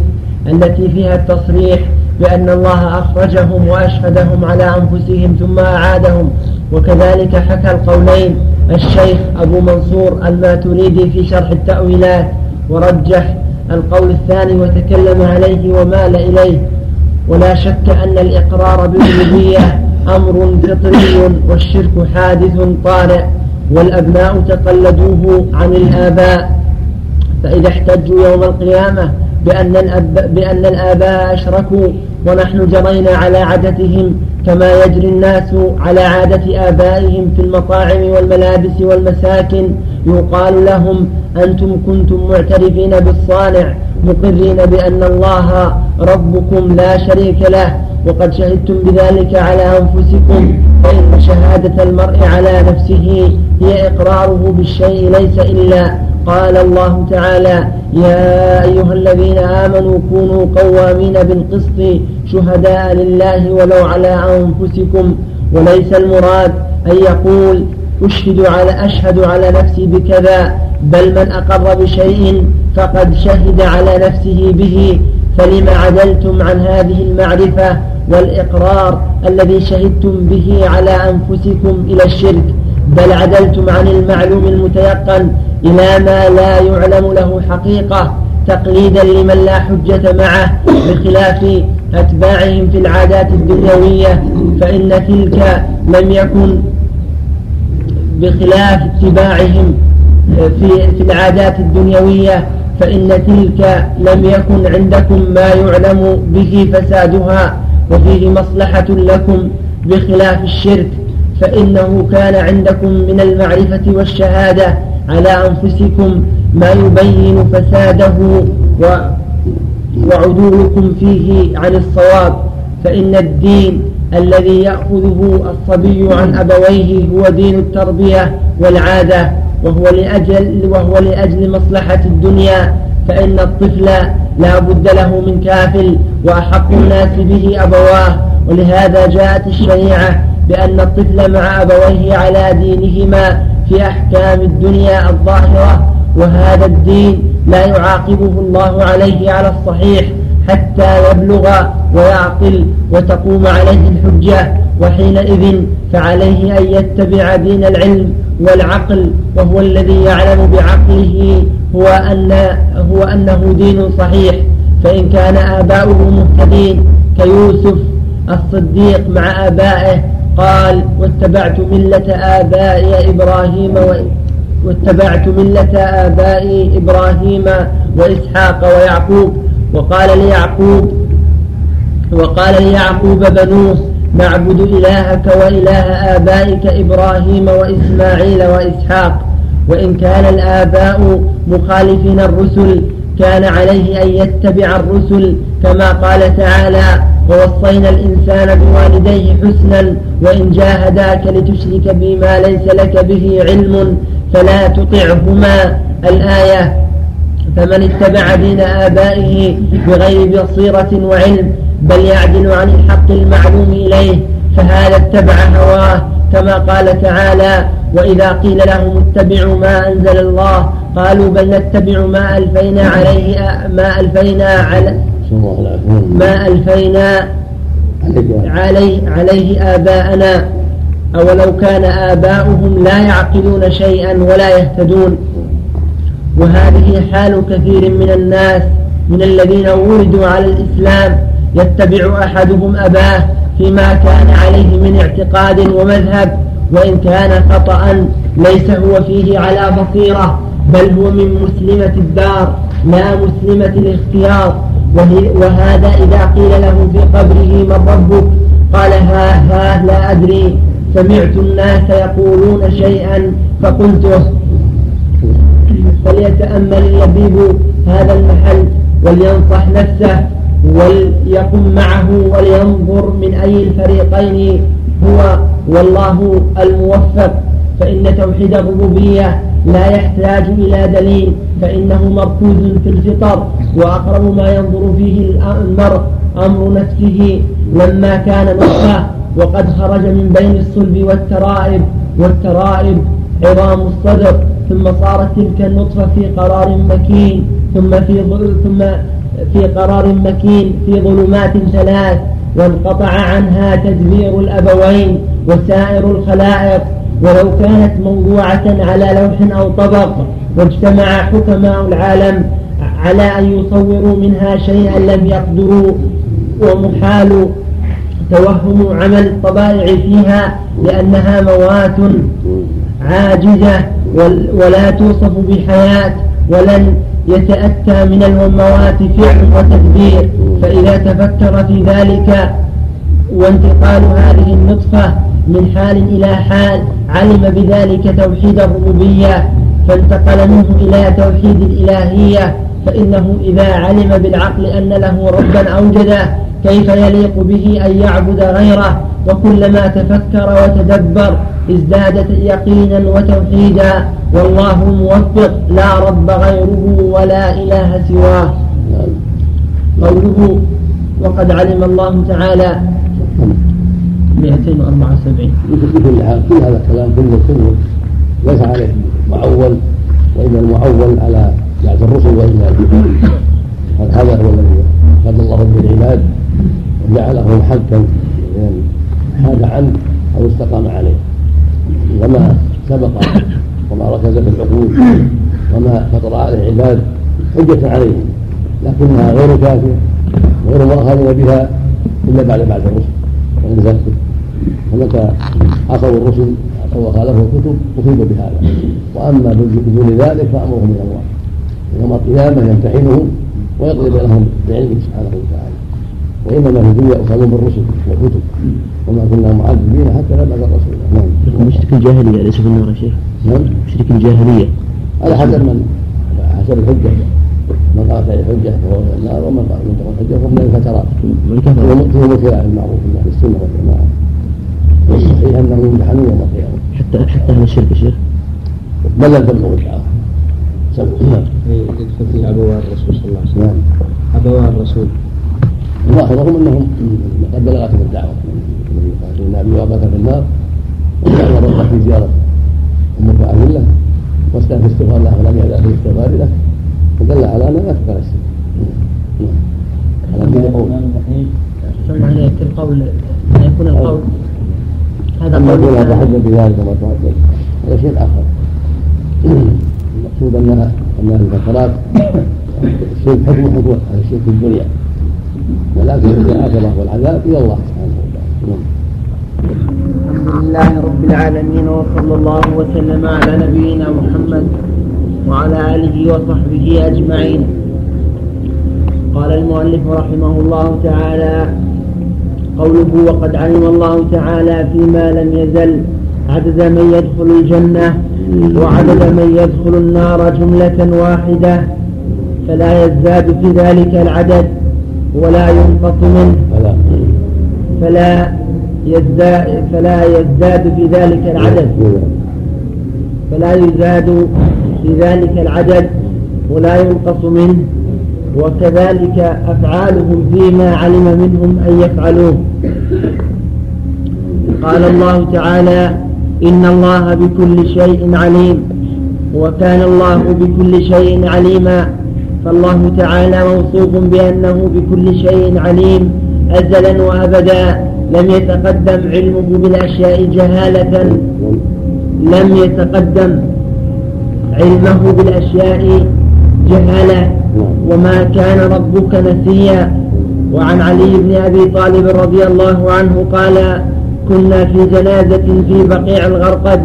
التي فيها التصريح بأن الله أخرجهم وأشهدهم على أنفسهم ثم أعادهم. وكذلك حكى القولين الشيخ أبو منصور الماتريدي في شرح التأويلات ورجح القول الثاني وتكلم عليه ومال إليه. ولا شك أن الإقرار بالربوبية أمر فطري والشرك حادث طارئ والأبناء تقلدوه عن الآباء. فإذا احتجوا يوم القيامة بأن, الأب بأن الآباء أشركوا ونحن جرينا على عادتهم كما يجري الناس على عادة آبائهم في المطاعم والملابس والمساكن. يقال لهم أنتم كنتم معترفين بالصانع مقرين بأن الله ربكم لا شريك له وقد شهدتم بذلك على أنفسكم. فإن شهادة المرء على نفسه هي إقراره بالشيء ليس إلا قال الله تعالى يا أيها الذين آمنوا كونوا قوامين بالقسط شهداء لله ولو على أنفسكم. وليس المراد أن يقول أشهد على أشهد على نفسي بكذا بل من أقر بشيء فقد شهد على نفسه به. فلما عدلتم عن هذه المعرفة والإقرار الذي شهدتم به على أنفسكم إلى الشرك؟ بل عدلتم عن المعلوم المتيقن إلى ما لا يعلم له حقيقة تقليدا لمن لا حجة معه بخلاف أتباعهم في العادات الدنيوية فإن تلك لم يكن بخلاف اتباعهم في في العادات الدنيوية فإن تلك لم يكن عندكم ما يعلم به فسادها وفيه مصلحة لكم بخلاف الشرك. فإنه كان عندكم من المعرفة والشهادة على أنفسكم ما يبين فساده وعدولكم فيه عن الصواب. فإن الدين الذي يأخذه الصبي عن أبويه هو دين التربية والعادة وهو لأجل, وهو لأجل مصلحة الدنيا. فإن الطفل لا بد له من كافل وأحق الناس به أبواه ولهذا جاءت الشريعة بأن الطفل مع أبويه على دينهما في أحكام الدنيا الظاهرة وهذا الدين لا يعاقبه الله عليه على الصحيح حتى يبلغ ويعقل وتقوم عليه الحجة وحينئذ فعليه أن يتبع دين العلم والعقل وهو الذي يعلم بعقله هو أن هو أنه دين صحيح. فإن كان آباؤه مهتدين كيوسف الصديق مع آبائه قال واتبعت ملة آبائي إبراهيم واتبعت ملة آبائي إبراهيم وإسحاق ويعقوب. وقال ليعقوب وقال ليعقوب بنوه نعبد إلهك وإله آبائك إبراهيم وإسماعيل وإسحاق. وإن كان الآباء مخالفين الرسل كان عليه أن يتبع الرسل كما قال تعالى ووصينا الإنسان بوالديه حسنا وإن جاهداك لتشرك بما ليس لك به علم فلا تطعهما. الآية فمن اتبع دين آبائه بغير بصيرة وعلم بل يعدل عن الحق المعلوم إليه فهذا اتبع هواه كما قال تعالى وإذا قيل لهم اتبعوا ما أنزل الله قالوا بل نتبع ما ألفينا عليه ما ألفينا على ما ألفينا عليه, عليه آباءنا. أولو كان آباؤهم لا يعقلون شيئا ولا يهتدون. وهذه حال كثير من الناس من الذين ولدوا على الإسلام. يتبع أحدهم أباه فيما كان عليه من اعتقاد ومذهب وإن كان خطأ ليس هو فيه على بصيرة بل هو من مسلمة الدار لا مسلمة الاختيار. وهذا إذا قيل له في قبره من ربك؟ قال ها ها لا أدري. سمعت الناس يقولون شيئا فقلته فليتأمل اللبيب هذا المحل ولينصح نفسه. وليقم معه ولينظر من أي الفريقين هو والله الموفق. فإن توحيد الربوبية لا يحتاج إلى دليل فإنه مركوز في الفطر وأقرب ما ينظر فيه المرء أمر نفسه لما كان نطفة وقد خرج من بين الصلب والترائب والترائب عظام الصدر ثم صارت تلك النطفة في قرار مكين ثم في ثم في قرار مكين في ظلمات ثلاث وانقطع عنها تدبير الأبوين وسائر الخلائق. ولو كانت موضوعة على لوح أو طبق واجتمع حكماء العالم على أن يصوروا منها شيئا لم يقدروا. ومحال توهم عمل الطبائع فيها لأنها موات عاجزة ولا توصف بحياة ولن يتأتى من الموات فعل وتدبير. فإذا تفكر في ذلك وانتقال هذه النطفة من حال إلى حال علم بذلك توحيد الربوبية. فانتقل منه إلى توحيد الإلهية فإنه إذا علم بالعقل أن له ربا أوجده كيف يليق به أن يعبد غيره؟ وكلما تفكر وتدبر ازدادت يقينا وتوحيدا والله الموفق لا رب غيره ولا إله سواه. قوله وقد علم الله تعالى 274 بكل حال كل هذا الكلام كله كله ليس عليه. معول وإن المعول على بعث الرسل وإلا هذا هو الذي خد الله به العباد وجعله حقا يعني حاد عنه أو استقام عليه. وما سبق وما ركز في العقول وما فطر عليه العباد حجة عليهم. لكنها غير كافية غير مؤاخذين بها إلا بعد بعد الرسل. زادوا فمتى عصوا الرسل أو خالفوا الكتب أصيبوا بهذا. وأما بدون ذلك فامرهم من الله. يوم القيامة يمتحنهم ويقضي بينهم بعلمه سبحانه وتعالى. وإنما في الدنيا يؤخذون بالرسل والكتب. وما كنا معذبين حتى نبعث الرسول نعم. مشرك الجاهلية ليس في النار يا شيخ. نعم. مشرك الجاهلية. على حسب من؟ حسب الحجة. من قال عليه الحجة فهو في النار ومن قال من تقول الحجة فهو من الفترات من كفر. فهو الخلاف المعروف أهل السنة والجماعة. والصحيح انهم يمتحنون يوم القيامه حتى حتى أهل الشرك يا شيخ؟ بل لم تبلغ الدعوه نعم يدخل فيه أبواب الرسول صلى الله عليه وسلم. نعم. أبواب الرسول. ظاهرهم أنهم قد بلغتهم الدعوة. الذي قال ان ابي واباك في النار وجعل ربك في زياره أمك عبد الله واستهل استغفار له ولم يأذن في استغفار له فدل على انه لا تكره السن على كل قول عليك القول. يكون القول؟ هذا قول كونها تحدث بذلك وما تحدث هذا شيء آخر. المقصود انها انها الفترات الشرك حكم حكم هذا الشرك في الدنيا. ولكن في الاخره والعذاب إلى الله سبحانه وتعالى. الحمد لله رب العالمين وصلى الله وسلم على نبينا محمد وعلى آله وصحبه أجمعين. قال المؤلف رحمه الله تعالى قوله وقد علم الله تعالى فيما لم يزل. عدد من يدخل الجنة وعدد من يدخل النار جملة واحدة. فلا يزداد في ذلك العدد ولا ينقص منه. فلا. يزداد فلا يزداد في ذلك العدد. فلا يزاد في ذلك العدد ولا ينقص منه. وكذلك أفعالهم فيما علم منهم أن يفعلوه. قال الله تعالى إن الله بكل شيء عليم وكان الله بكل شيء عليما. فالله تعالى موصوف بأنه بكل شيء عليم أزلا وأبدا. لم يتقدم علمه بالأشياء جهالة. لم يتقدم علمه بالأشياء جهالة. وما كان ربك نسيا. وعن علي بن أبي طالب رضي الله عنه قال كنا في جنازة في بقيع الغرقد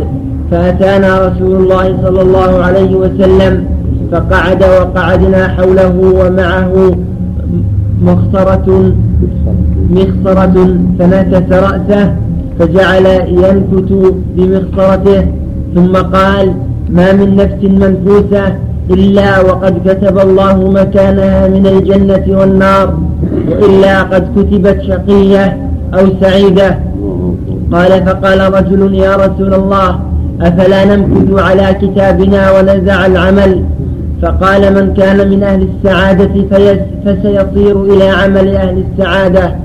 فأتانا رسول الله صلى الله عليه وسلم فقعد وقعدنا حوله ومعه مخصرة مخصرة فنكس رأسه فجعل ينكت بمخصرته ثم قال ما من نفس منفوسة إلا وقد كتب الله مكانها من الجنة والنار وإلا قد كتبت شقية أو سعيدة. قال فقال رجل يا رسول الله أفلا نمكث على كتابنا ونزع العمل؟ فقال من كان من أهل السعادة فسيصير إلى عمل أهل السعادة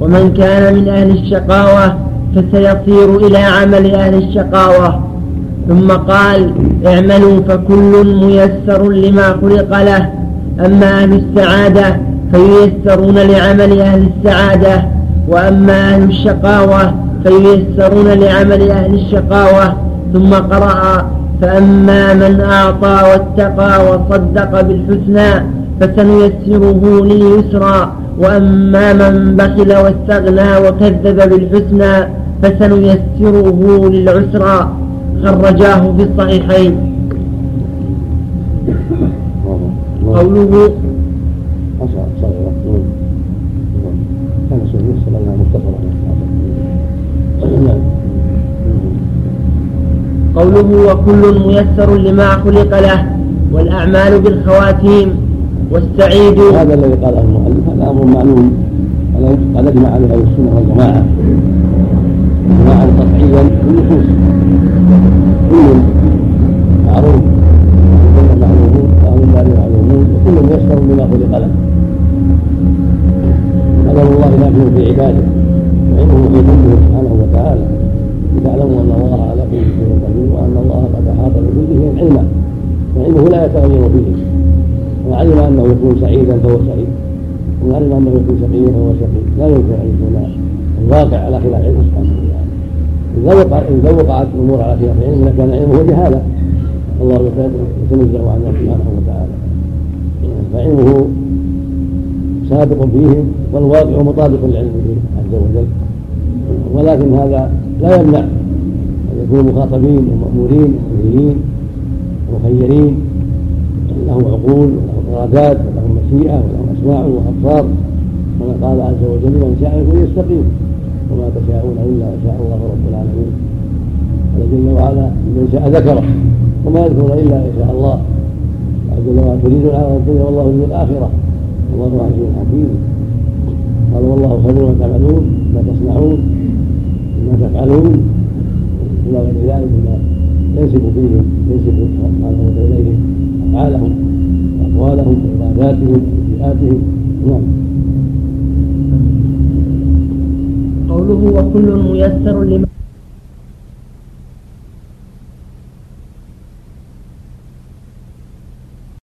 ومن كان من أهل الشقاوة فسيصير إلى عمل أهل الشقاوة. ثم قال اعملوا فكل ميسر لما خلق له. أما أهل السعادة فييسرون لعمل أهل السعادة وأما أهل الشقاوة فييسرون لعمل أهل الشقاوة. ثم قرأ فأما من أعطى واتقى وصدق بالحسنى فسنيسره لليسرى وأما من بخل واستغنى وكذب بالحسنى فسنيسره للعسرى. خرجاه في الصحيحين. قوله قوله وكل ميسر لما خلق له والأعمال بالخواتيم والسعيد. هذا الذي قاله المؤلف هذا أمر معلوم. قد اجمع عليه أهل السنة والجماعة. اجماعا قطعيا بالنصوص كل معروف. كل معلومون واهل النار معلومون وكل ميسر لما خلق له قدر الله نافذ في عباده وعلمه في جنده سبحانه وتعالى. لتعلموا أن الله على كل شيء قدير وأن الله قد أحاط بكل شيء علما. وعلمه لا يتغير فيه. وعلم أنه يكون سعيدا فهو سعيد. وعلم أنه يكون شقيا فهو شقي لا يمكن أن يكون الواقع على خلاف علمه سبحانه وتعالى إذا وقع إذا وقعت الأمور على خلاف علمه كان علمه جهاله الله يتنزه عنه سبحانه وتعالى. فعلمه سابق فيهم والواقع مطابق لعلمه عز وجل. ولكن هذا لا يمنع أن يكونوا مخاطبين ومأمورين ومنهيين ومخيرين. لهم عقول ولهم إرادات ولهم مشيئة ولهم أسماع وأبصار. كما قال عز وجل من شاء يكون يستقيم وما تشاءون إلا أن شاء الله رب العالمين. جل وعلا من شاء ذكره وما يذكرون إلا إن شاء الله. جل وعلا تريدون على الدنيا والله يريد الآخرة. والله عزيز حكيم. قال والله خبير ما تعملون ما تصنعون ما تفعلون. إلى غير ذلك مما ينسب فيهم ينسب سبحانه وتعالى اليهم أفعالهم وأقوالهم وعباداتهم وسيئاتهم نعم. قوله وكل ميسر لما